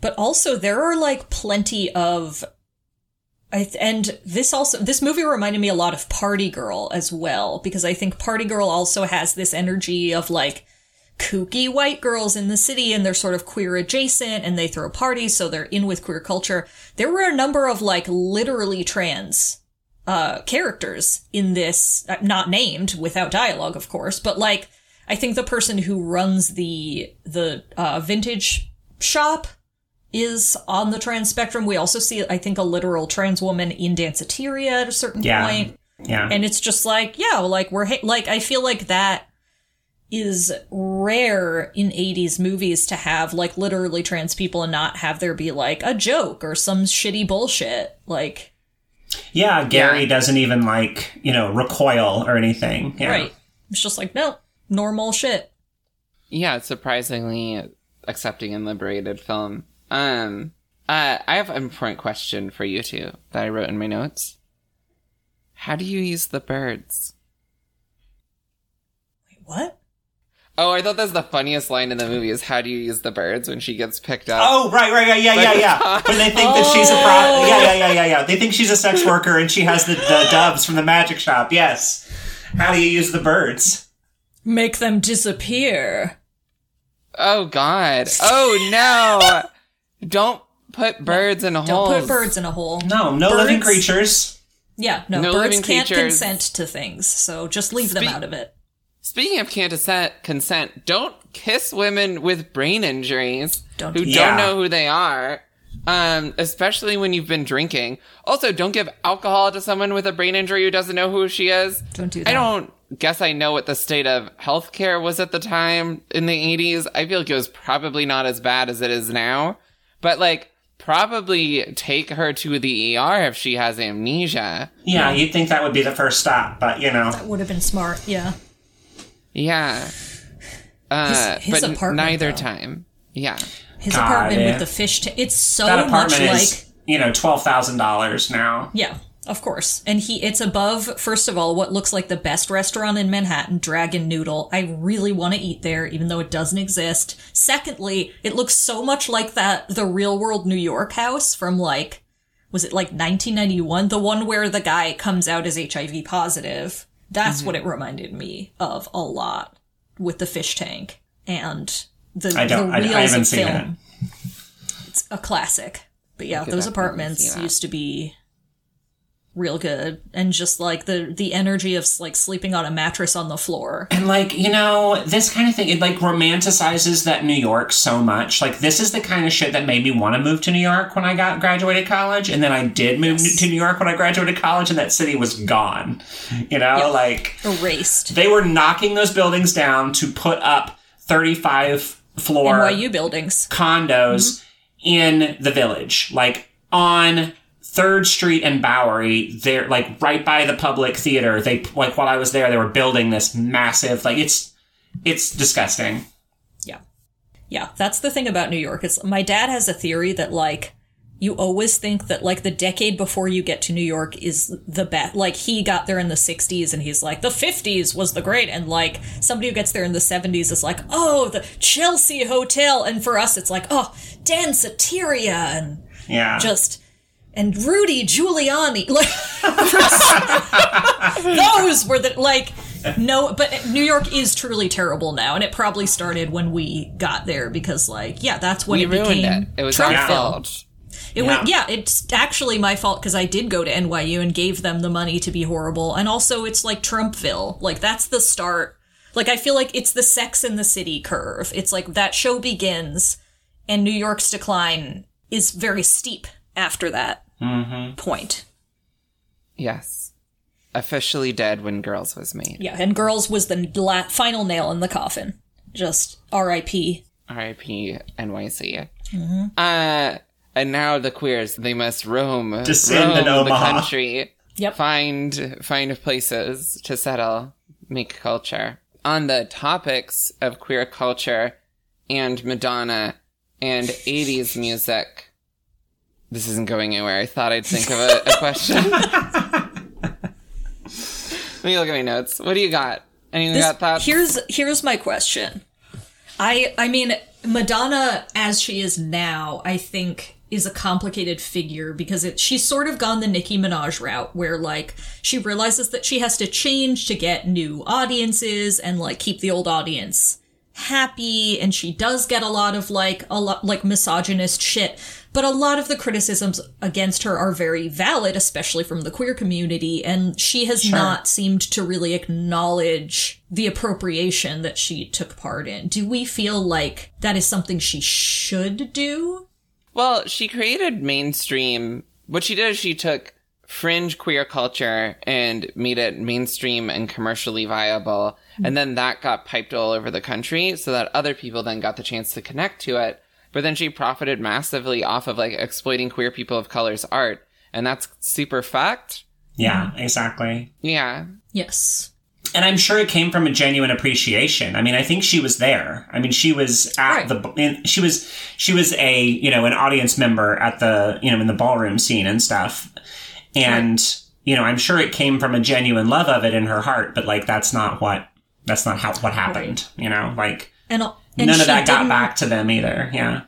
But also, there are like plenty of. I th- and this also this movie reminded me a lot of Party Girl as well because I think Party Girl also has this energy of like kooky white girls in the city and they're sort of queer adjacent and they throw parties so they're in with queer culture. There were a number of like literally trans uh characters in this uh, not named without dialogue of course but like I think the person who runs the the uh vintage shop is on the trans spectrum. We also see, I think, a literal trans woman in Danceteria at a certain Yeah. point. Yeah. And it's just like, yeah, like we're, ha- like, I feel like that is rare in 80s movies to have, like, literally trans people and not have there be, like, a joke or some shitty bullshit. Like, yeah. Gary Yeah. doesn't even like you know recoil or anything. Yeah. right. It's just like, no, normal shit. Yeah, it's surprisingly accepting and liberated film. Um, uh, I have an important question for you two that I wrote in my notes. How do you use the birds? Wait, what? Oh, I thought that's the funniest line in the movie is how do you use the birds when she gets picked up? Oh, right, right, right, yeah, yeah, yeah. When they think that she's a Oh. pro, yeah, yeah, yeah, yeah, yeah. They think she's a sex worker and she has the, the doves from the magic shop. Yes. How do you use the birds? Make them disappear. Oh, God. Oh no! Don't put birds in holes. Don't put birds in a hole. No, no living creatures. Yeah, no, No birds can't creatures. consent to things, so just leave them out of it. Speaking of consent, consent, don't kiss women with brain injuries Don't who do that. don't know who they are. Um, especially when you've been drinking. Also, don't give alcohol to someone with a brain injury who doesn't know who she is. Don't do that. I don't guess I know what the state of healthcare was at the time in the 80s. I feel like it was probably not as bad as it is now. But like, probably take her to the ER if she has amnesia. Yeah, you'd think that would be the first stop, but you know. That would have been smart, yeah. Yeah. Uh, His- his but apartment, neither though. time. Yeah. His God, apartment yeah. with the fish tank. It's so That much apartment like. you know, $12,000 now. Yeah, of course. And he it's above, first of all, what looks like the best restaurant in Manhattan, Dragon Noodle. I really want to eat there, even though it doesn't exist. Secondly, it looks so much like that the real world New York house from like was it like 1991? The one where the guy comes out as HIV positive. That's what it mm-hmm. reminded me of a lot with the fish tank and the, I don't- the I- I haven't of seen film. It's a classic. But yeah, those apartments used to be real good and just like the the energy of like sleeping on a mattress on the floor. And like, you know, this kind of thing, it like romanticizes that New York so much. Like, this is the kind of shit that made me want to move to New York when I got graduated college. And then I did move to New York when I graduated college, and that city was gone. You know, Yeah. like, Erased. they were knocking those buildings down to put up 35 floor NYU buildings. condos mm-hmm. in the village, like on Third Street and Bowery. They're like right by the public theater. They like while I was there, they were building this massive like it's it's disgusting. Yeah. Yeah, that's the thing about New York. It's my dad has a theory that like you always think that like the decade before you get to New York is the best. Like he got there in the 60s and he's like the 50s was the great and like somebody who gets there in the 70s is like, "Oh, the Chelsea Hotel." And for us it's like, "Oh, Danceteria." And Yeah, just and Rudy Giuliani like those were the like no but New York is truly terrible now and it probably started when we got there because like yeah that's when We it became it. It was our Trumpville. fault. It Yeah. was, yeah, it's actually my fault because I did go to NYU and gave them the money to be horrible. And also, it's like Trumpville. Like, that's the start. Like, I feel like it's the Sex in the City curve. It's like that show begins, and New York's decline is very steep after that point. Yes. Officially dead when Girls was made. Yeah, and Girls was the la- final nail in the coffin. Just R.I.P. R.I.P. NYC. Mm-hmm. Uh, and now the queers they must roam, Descend roam in the country, Yep. find find places to settle, make culture. On the topics of queer culture and Madonna and '80s music, this isn't going anywhere. I thought I'd think of a, a question. Let me look at my notes. What do you got? I mean, This- got thoughts? here's here's my question. I I mean Madonna as she is now, I think is a complicated figure because it she's sort of gone the Nicki Minaj route where like she realizes that she has to change to get new audiences and like keep the old audience happy and she does get a lot of like a lot like misogynist shit. But a lot of the criticisms against her are very valid especially from the queer community and she has not seemed to really acknowledge the appropriation that she took part in. Do we feel like that is something she should do? Well, she created mainstream. What she did is she took fringe queer culture and made it mainstream and commercially viable. Hmm. And then that got piped all over the country so that other people then got the chance to connect to it. But then she profited massively off of like exploiting queer people of color's art. And that's super fucked. Yeah, exactly. Yeah. yes And I'm sure it came from a genuine appreciation. I mean, I think she was there. I mean, she was at Right. the in, she was she was a you know an audience member at the you know in the ballroom scene and stuff. And you know, I'm sure it came from a genuine love of it in her heart. But like, that's not what that's not how what happened. You know, like and, and none of that got back to them either. Yeah.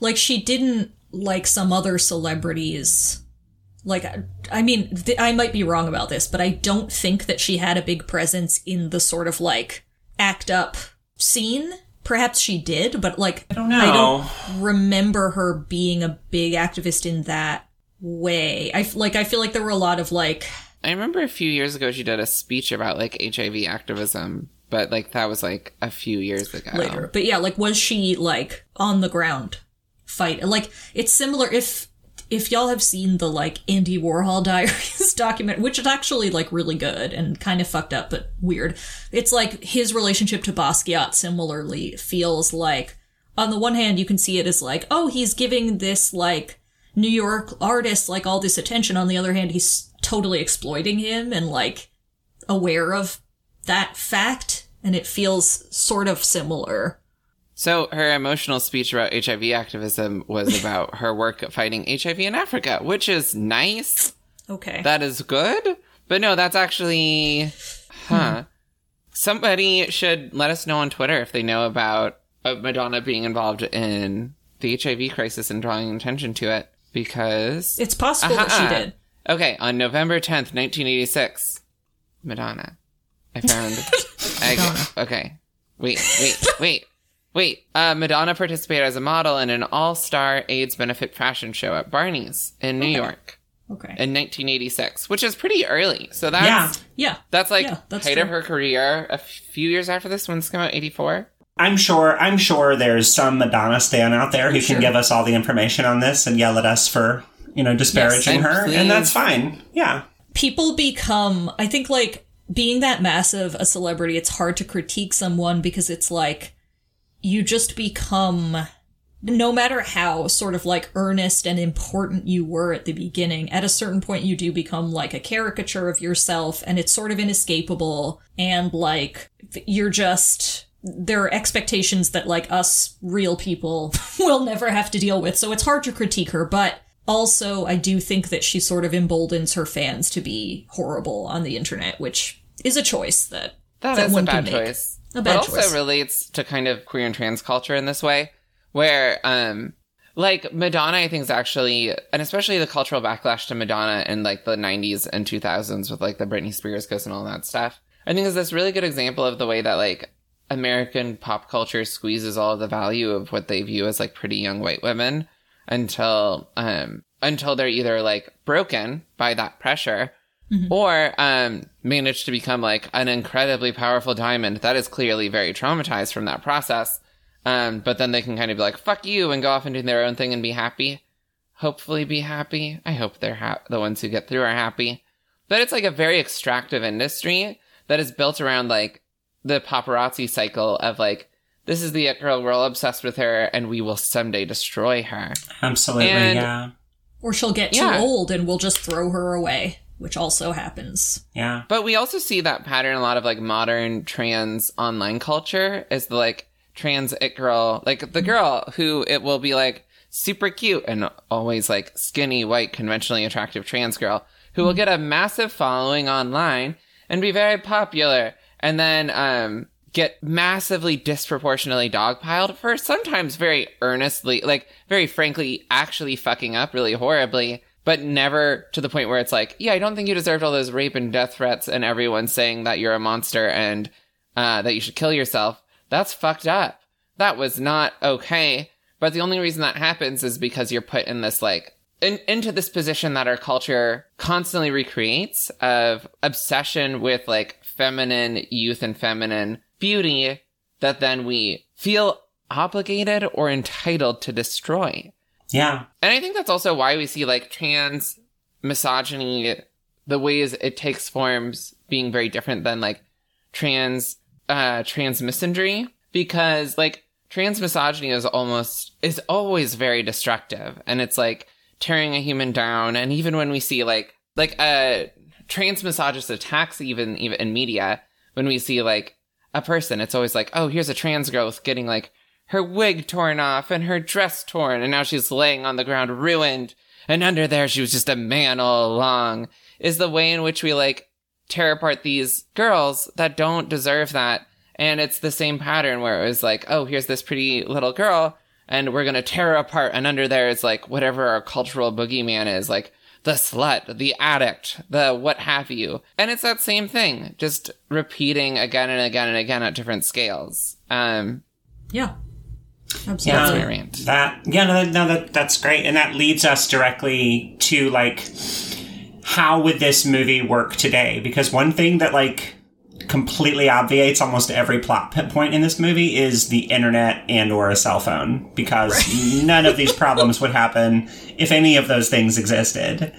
like she didn't like some other celebrities like i mean th- i might be wrong about this but i don't think that she had a big presence in the sort of like act up scene perhaps she did but like i don't know. i don't remember her being a big activist in that way i like i feel like there were a lot of like I remember a few years ago she did a speech about like HIV activism, but like that was like a few years ago. later. But yeah, like was she like on the ground fight? Like it's similar if if y'all have seen the like Andy Warhol Diaries document, which is actually like really good and kind of fucked up but weird. It's like his relationship to Basquiat similarly feels like on the one hand you can see it as like, oh, he's giving this like New York artist like all this attention. On the other hand, he's totally exploiting him and like aware of that fact and it feels sort of similar. So her emotional speech about HIV activism was about her work fighting HIV in Africa, which is nice. Okay. That is good. But no, that's actually, huh. Somebody should let us know on Twitter if they know about uh, Madonna being involved in the HIV crisis and drawing attention to it because. it's possible that she did. Okay, on November 10th, 1986, Madonna. I found. I, okay. Wait, wait, wait, wait. Uh, Madonna participated as a model in an all star AIDS benefit fashion show at Barney's in New York Okay. in 1986, which is pretty early. So that's. Yeah. yeah. That's like Yeah, that's height true. of her career. A few years after this one's come out, 84. I'm sure. I'm sure there's some Madonna stan out there who Sure. can give us all the information on this and yell at us for you know disparaging and her, please- and that's fine. Yeah. People become, I think, like, being that massive a celebrity, it's hard to critique someone because it's like, you just become, no matter how sort of like earnest and important you were at the beginning, at a certain point you do become like a caricature of yourself and it's sort of inescapable and like, you're just, there are expectations that like us real people will never have to deal with. So it's hard to critique her, but also I do think that she sort of emboldens her fans to be horrible on the internet, which is a choice that That that is a bad can make. choice. A but bad also choice. relates to kind of queer and trans culture in this way, where um like Madonna, I think is actually, and especially the cultural backlash to Madonna in like the 90s and 2000s with like the Britney Spears kiss and all that stuff. I think is this really good example of the way that like American pop culture squeezes all of the value of what they view as like pretty young white women until um until they're either like broken by that pressure or um manage to become like an incredibly powerful diamond that is clearly very traumatized from that process um but then they can kind of be like fuck you and go off and do their own thing and be happy. Hopefully be happy. I hope they're ha- the ones who get through are happy. But it's like a very extractive industry that is built around like the paparazzi cycle of like this is the it girl we're all obsessed with her and we will someday destroy her Absolutely. And- yeah. or she'll get too Yeah. old and we'll just throw her away, which also happens. Yeah. But we also see that pattern a lot of like modern trans online culture is the like trans it girl, like the mm-hmm. girl who it will be like super cute and always like skinny, white, conventionally attractive trans girl who will mm-hmm. get a massive following online and be very popular and then um get massively disproportionately dogpiled for sometimes very earnestly, like very frankly, actually fucking up really horribly, but never to the point where it's like, yeah, I don't think you deserved all those rape and death threats and everyone saying that you're a monster and uh, that you should kill yourself. That's fucked up. That was not okay. But the only reason that happens is because you're put in this like in, into this position that our culture constantly recreates of obsession with like feminine youth and feminine beauty that then we feel obligated or entitled to destroy. Yeah. And I think that's also why we see like trans misogyny, the ways it takes forms being very different than like trans, uh, trans misandry, because like trans misogyny is almost, is always very destructive. And it's like tearing a human down. And even when we see like, like, uh, trans misogynist attacks even, even in media, when we see like a person, it's always like, oh, here's a trans girl with getting like her wig torn off and her dress torn, and now she's laying on the ground ruined, and under there she was just a man all along, is the way in which we like tear apart these girls that don't deserve that. And it's the same pattern where it was like, oh, here's this pretty little girl, and we're gonna tear her apart, and under there is like whatever our cultural boogeyman is, like the slut, the addict, the what have you. And it's that same thing, just repeating again and again and again at different scales. Um, Yeah. Yeah, Absolutely. my rant. that yeah, no, that, no, that that's great, and that leads us directly to like how would this movie work today? Because one thing that like completely obviates almost every plot p- point in this movie is the internet and or a cell phone because none of these problems would happen if any of those things existed.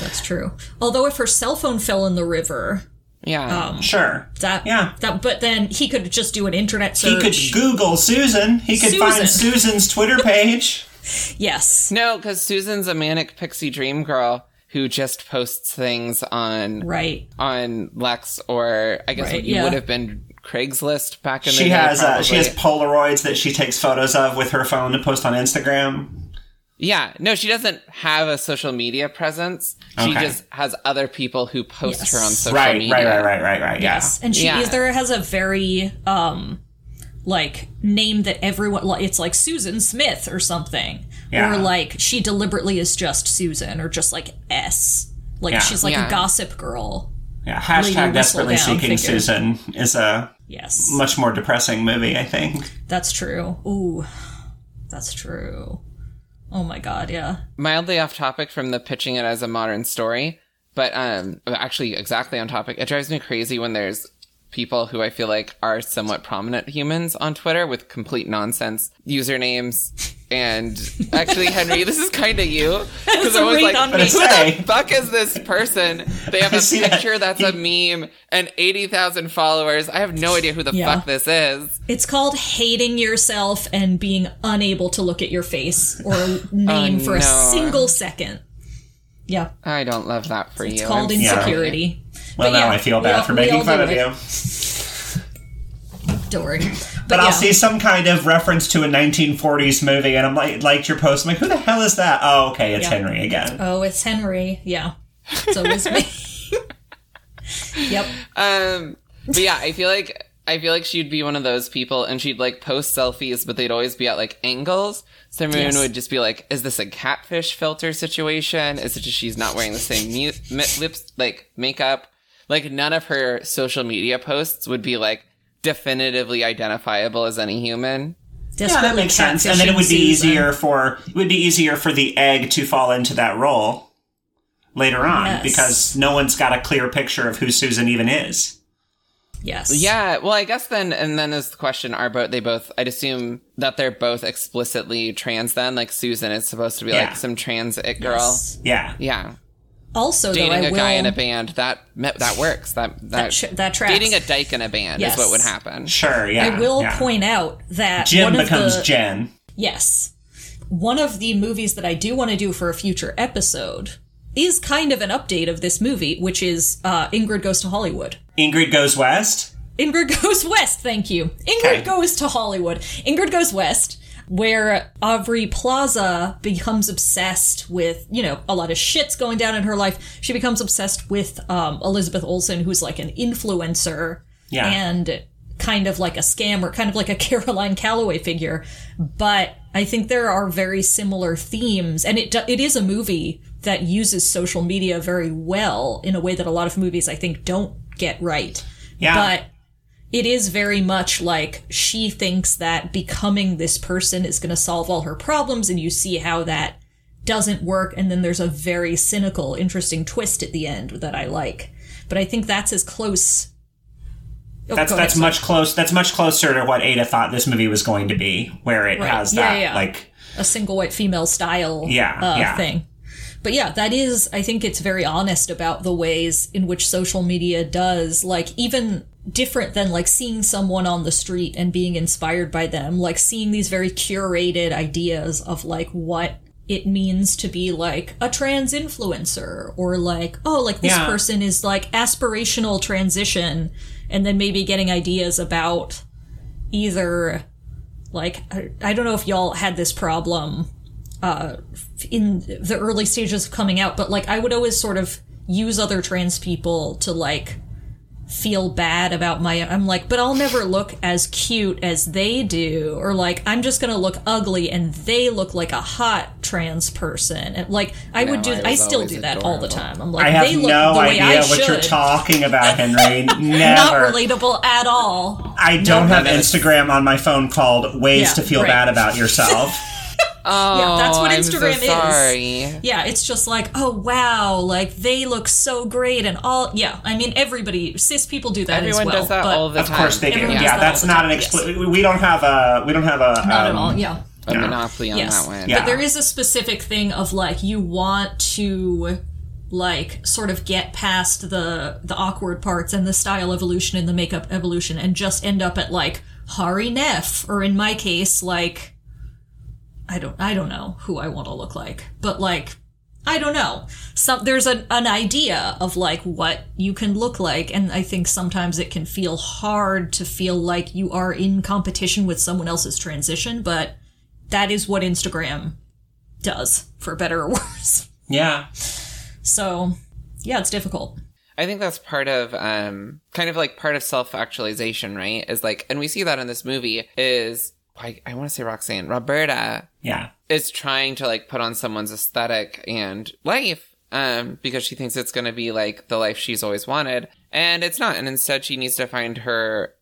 That's true. Although if her cell phone fell in the river, Yeah. um, Sure. that Yeah. that but then he could just do an internet search. He could Google Susan. He could find Susan's Twitter page. yes. No, because Susan's a manic pixie dream girl who just posts things on Right. on Lex or I guess Right, what you yeah. would have been Craigslist back in the She day. has uh, she has. Polaroids that she takes photos of with her phone to post on Instagram. yeah, no, she doesn't have a social media presence. She Okay. just has other people who post Yes. her on social Right, media. right, right, right, right, right. Yeah. Yes. And she Yeah. either has a very um like name that everyone it's like Susan Smith or something. Yeah. Or like she deliberately is just Susan or just like S. Like Yeah. she's like Yeah. a gossip girl. Yeah, Lady hashtag whistle desperately down seeking figure. Susan is a Yes. much more depressing movie, I think. That's true. Ooh. That's true. Oh my god, yeah. Mildly off topic from the pitching it as a modern story, but um, actually exactly on topic. It drives me crazy when there's people who I feel like are somewhat prominent humans on Twitter with complete nonsense usernames. And actually, Henry, this is kind of you because I was like, on "Who me. Say. the fuck is this person?" They have a see that. picture that's a meme and eighty thousand followers. I have no idea who the Yeah. fuck this is. It's called hating yourself and being unable to look at your face or name for a single second. Yeah, I don't love that for it's you. It's called I'm Yeah. insecurity. Well, But now yeah, I feel bad all- for making fun of it. you. Don't worry. But, But yeah. I'll see some kind of reference to a 1940s movie, and I'm like, liked your post. I'm like, who the hell is that? Oh, okay, it's Yeah. Henry again. Oh, it's Henry. Yeah. So it's me. yep. Um, but yeah, I feel like I feel like she'd be one of those people, and she'd like post selfies, but they'd always be at like angles. So everyone Yes. would just be like, "Is this a catfish filter situation? Is it just she's not wearing the same mu- mi- lips like makeup?" Like none of her social media posts would be like definitively identifiable as any human. Yeah, that makes sense. And then it would be catfishing Susan. easier for it would be easier for the egg to fall into that role later on Yes. because no one's got a clear picture of who Susan even is. Yes. Yeah, well, I guess then, and then is the question: Are both they both? I'd assume that they're both explicitly trans. Then, like Susan is supposed to be Yeah. like some trans it girl. Yes. Yeah. Yeah, Also, though, dating I a will. guy in a band that that works. That that, that, sh- that tracks. dating a dyke in a band Yes. is what would happen. Sure, yeah. I will yeah. point out that Jim one of becomes the, Jen. Yes. One of the movies that I do want to do for a future episode is kind of an update of this movie, which is uh, Ingrid Goes to Hollywood. Ingrid goes west. Ingrid Goes West, thank you. Ingrid Okay. Goes to Hollywood. Ingrid Goes West, where Aubrey Plaza becomes obsessed with, you know, a lot of shit's going down in her life. She becomes obsessed with um, Elizabeth Olsen, who's like an influencer. Yeah. and kind of like a scammer, kind of like a Caroline Calloway figure. But I think there are very similar themes, and it it is a movie that uses social media very well in a way that a lot of movies I think don't get right. Yeah. But it is very much like she thinks that becoming this person is going to solve all her problems, and you see how that doesn't work, and then there's a very cynical, interesting twist at the end that I like. But I think that's as close. Oh, That's go ahead, that's much close. That's much closer to what Ada thought this movie was going to be, where it Right. has Yeah, that yeah. like a single white female style Yeah, uh, yeah. thing. But yeah, that is, I think it's very honest about the ways in which social media does, like, even different than like seeing someone on the street and being inspired by them, like seeing these very curated ideas of like what it means to be like a trans influencer or like, oh, like this Yeah. person is like aspirational transition and then maybe getting ideas about either like I, I don't know if y'all had this problem uh in the early stages of coming out but like i would always sort of use other trans people to like feel bad about my i'm like but i'll never look as cute as they do or like i'm just gonna look ugly and they look like a hot trans person and like i would do I i, still do that all the time i'm like I have they look no the way idea I what should. you're talking about, Henry. not Never. relatable at all I don't have Instagram on my phone called "Ways Yeah, to Feel right. Bad About Yourself." Oh, Yeah, that's what I'm Instagram so is. Yeah, it's just like, oh wow, like they look so great and all. Yeah, I mean everybody, cis people do that Everyone as well. does that but all the of time. course they do. Everyone Yeah, does that that's not time, an explicit. We don't have a. We don't have a. not at um, all. Yeah, a Yeah. monopoly on yes, that one. Yeah. but there is a specific thing of like you want to like sort of get past the the awkward parts and the style evolution and the makeup evolution and just end up at like Hari Nef or in my case like I don't I don't know who I want to look like but like I don't know. Some there's an an idea of like what you can look like, and I think sometimes it can feel hard to feel like you are in competition with someone else's transition, but that is what Instagram does, for better or worse. Yeah. So yeah, it's difficult. I think that's part of um kind of like part of self actualization, right? Is like and we see that in this movie is I, I want to say Roxanne, Roberta Yeah. is trying to like put on someone's aesthetic and life um because she thinks it's going to be like the life she's always wanted. And it's not and instead she needs to find her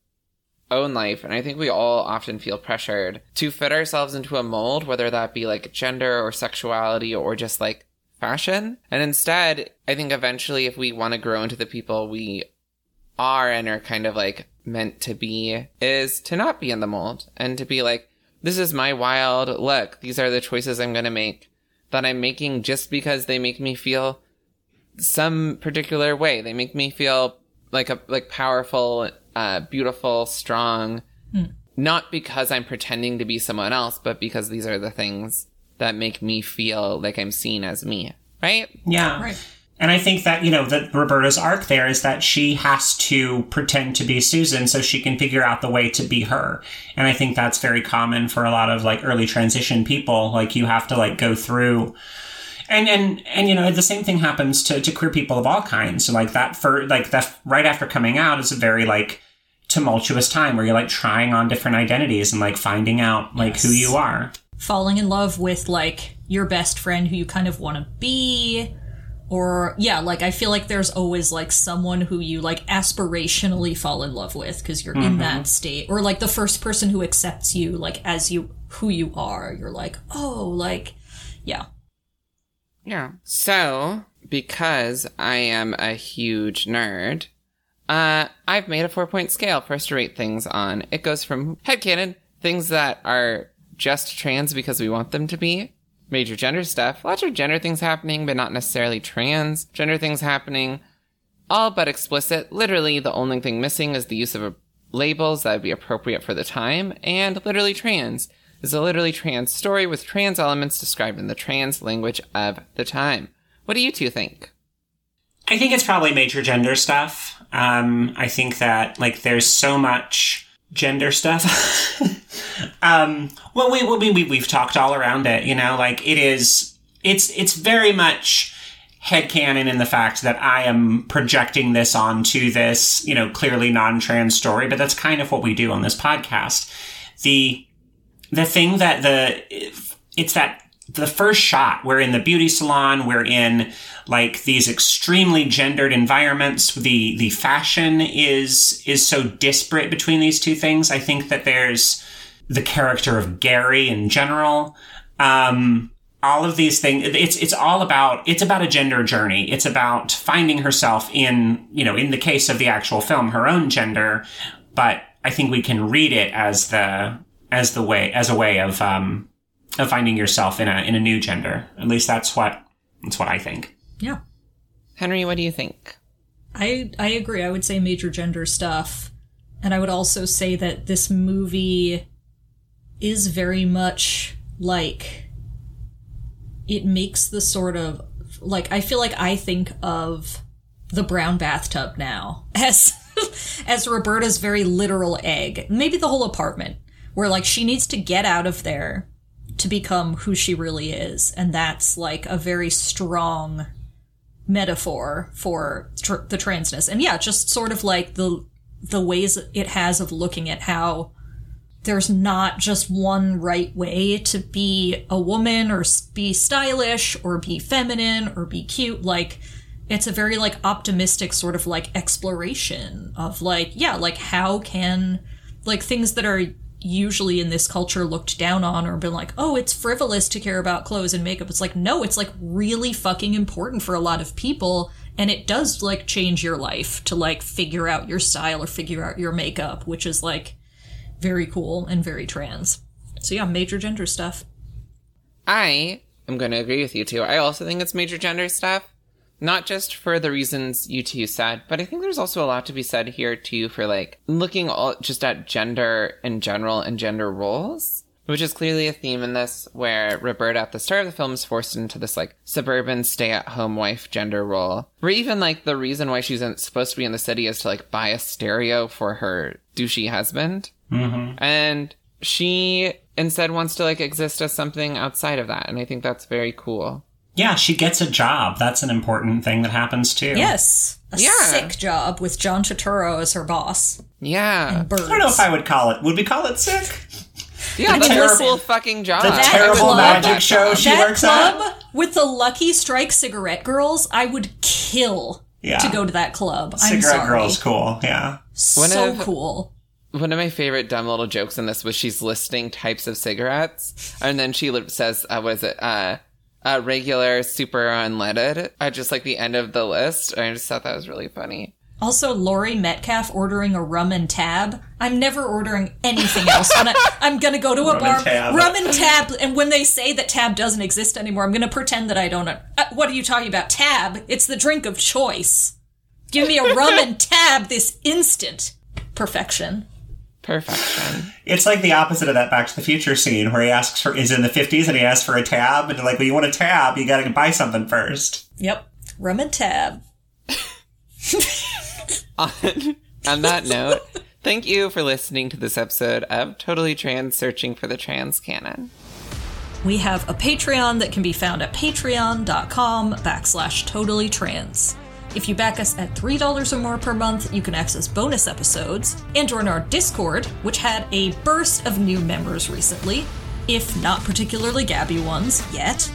own life. And i think we all often feel pressured to fit ourselves into a mold whether that be like gender or sexuality or just like fashion. And instead i think eventually if we want to grow into the people we are and are kind of like meant to be is to not be in the mold and to be like, this is my wild look. These are the choices I'm going to make that I'm making just because they make me feel some particular way. They make me feel like a, like powerful, uh, beautiful, strong, not because I'm pretending to be someone else, but because these are the things that make me feel like I'm seen as me. Right? Yeah. Right. And I think that, you know, that Roberta's arc there is that she has to pretend to be Susan so she can figure out the way to be her. And I think that's very common for a lot of like early transition people. Like you have to like go through and and and you know the same thing happens to, to queer people of all kinds. So like that for like that right after coming out is a very like tumultuous time where you're like trying on different identities and like finding out like who you are. Falling in love with like your best friend who you kind of want to be. Or, yeah, like I feel like there's always like someone who you like aspirationally fall in love with because you're in that state. Or like the first person who accepts you like as you, who you are. You're like, oh, like, yeah. Yeah. So, because I am a huge nerd, uh, I've made a four point scale for us to rate things on. It goes from headcanon, things that are just trans because we want them to be, major gender stuff, lots of gender things happening, but not necessarily trans gender things happening, all but explicit. Literally, the only thing missing is the use of labels that would be appropriate for the time, and literally trans is a literally trans story with trans elements described in the trans language of the time. What do you two think? I think it's probably major gender stuff. Um, I think that like there's so much gender stuff. um, well, we, we, we, we've talked all around it, you know, like it is, it's, it's very much headcanon in the fact that I am projecting this onto this, you know, clearly non-trans story, but that's kind of what we do on this podcast. The the thing that the it's that the first shot we're in the beauty salon we're in like these extremely gendered environments the the fashion is is so disparate between these two things. I think that there's the character of gary in general. Um all of these things it's it's all about it's about a gender journey. It's about finding herself in you know in the case of the actual film her own gender but i think we can read it as the as the way as a way of um of finding yourself in a in a new gender at least that's what that's what i think Yeah. Henry, what do you think? I I agree. I would say major gender stuff. And I would also say that this movie is very much like it makes the sort of like I feel like I think of the brown bathtub now as as Roberta's very literal egg. Maybe the whole apartment where like she needs to get out of there to become who she really is. And that's like a very strong metaphor for tr- the transness. And yeah just sort of like the the ways it has of looking at how there's not just one right way to be a woman or be stylish or be feminine or be cute. Like it's a very like optimistic sort of like exploration of like yeah like how can like things that are usually in this culture looked down on or been like oh it's frivolous to care about clothes and makeup it's like no it's like really fucking important for a lot of people and it does like change your life to like figure out your style or figure out your makeup which is like very cool and very trans so yeah major gender stuff I am going to agree with you too. I also think it's major gender stuff. Not just for the reasons you two said, but I think there's also a lot to be said here too for like looking all just at gender in general and gender roles, which is clearly a theme in this where Roberta at the start of the film is forced into this like suburban stay at home wife gender role. Where even like the reason why she's supposed to be in the city is to like buy a stereo for her douchey husband. Mm-hmm. And she instead wants to like exist as something outside of that. And I think that's very cool. Yeah she gets a job that's an important thing that happens too yes a Yeah. sick job with john Turturro as her boss Yeah. i don't know if i would call it would we call it sick Yeah, that's a terrible- cool fucking job. the terrible love magic show job. she that works club at with the Lucky Strike cigarette girls, I would kill Yeah. to go to that club. I'm cigarette sorry. girl's cool yeah One so of- cool. One of my favorite dumb little jokes in this was she's listing types of cigarettes, and then she says, uh, "What is it? Uh, uh, regular, super unleaded." I just like the end of the list. I just thought that was really funny. Also, Laurie Metcalf ordering a rum and tab. I'm never ordering anything else. When I, I'm gonna go to a Rum bar, and tab. rum and tab, and when they say that tab doesn't exist anymore, I'm gonna pretend that I don't. Uh, what are you talking about? Tab? It's the drink of choice. Give me a rum and tab this instant. Perfection. Perfection. It's like the opposite of that Back to the Future scene where he asks for is in the fifties and he asks for a tab and they're like, well, you want a tab, you got to buy something first. Yep. Rum and tab. on, on that note, thank you for listening to this episode of Totally Trans Searching for the Trans Canon. We have a Patreon that can be found at patreon.com backslash totally trans. If you back us at $3 or more per month, you can access bonus episodes and join our Discord, which had a burst of new members recently, if not particularly Gabby ones yet.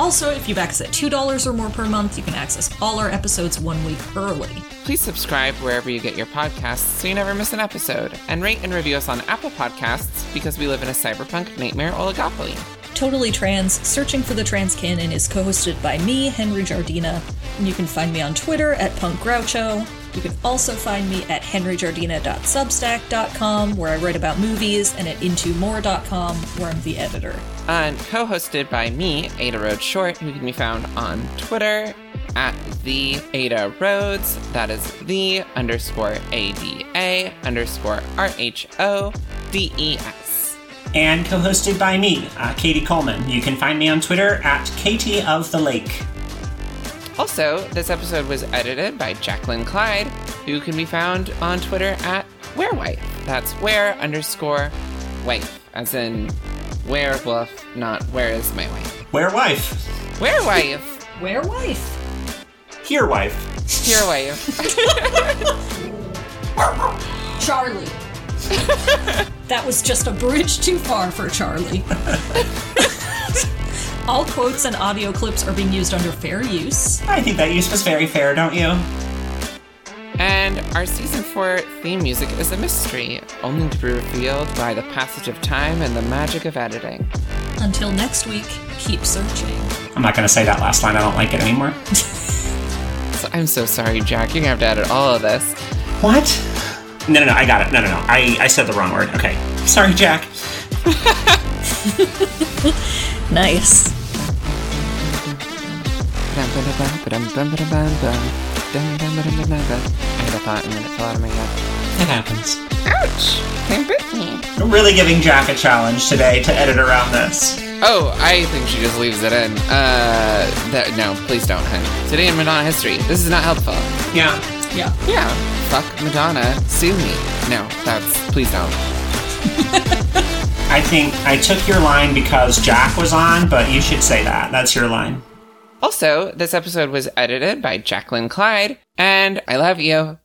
Also, if you back us at $2 or more per month, you can access all our episodes one week early. Please subscribe wherever you get your podcasts so you never miss an episode, and rate and review us on Apple Podcasts because we live in a cyberpunk nightmare oligopoly. Totally Trans, Searching for the Trans Canon is co hosted by me, Henry Giardina, and you can find me on Twitter at Punk Groucho. You can also find me at henrygiardina.substack.com, where I write about movies, and at intomore.com, where I'm the editor. And co-hosted by me, Ada Rhodes Short, who can be found on Twitter at the Ada Rhodes. That is the underscore ADA underscore R-H-O-D-E-S. And co-hosted by me, uh, Katie Coleman. You can find me on Twitter at Katie of the Lake. Also, this episode was edited by Jacqueline Clyde, who can be found on Twitter at Werewife. That's where underscore wife, as in werewolf, not where is my wife. Where wife? Werewife! Where wife? Here, wife. Here, way. Charlie. that was just a bridge too far for Charlie. All quotes and audio clips are being used under fair use. I think that use was very fair, don't you? And our season four theme music is a mystery, only to be revealed by the passage of time and the magic of editing. Until next week, keep searching. I'm not gonna say that last line. I don't like it anymore. So I'm so sorry, Jack. You're gonna have to edit all of this. What? No, no, no. I got it. No, no, no. I, I said the wrong word. Okay. Sorry, Jack. Nice. I had a thought and then it fell out of my head. It happens. Ouch! It bit me. We're really giving Jack a challenge today to edit around this. Oh, I think she just leaves it in. Uh, that, no, please don't, hun. Today in Madonna history, this is not helpful. Yeah. Yeah. Yeah, fuck Madonna, sue me. No, that's, please don't. I think I took your line because Jack was on, but you should say that. That's your line. Also, this episode was edited by Jacqueline Clyde, and I love you.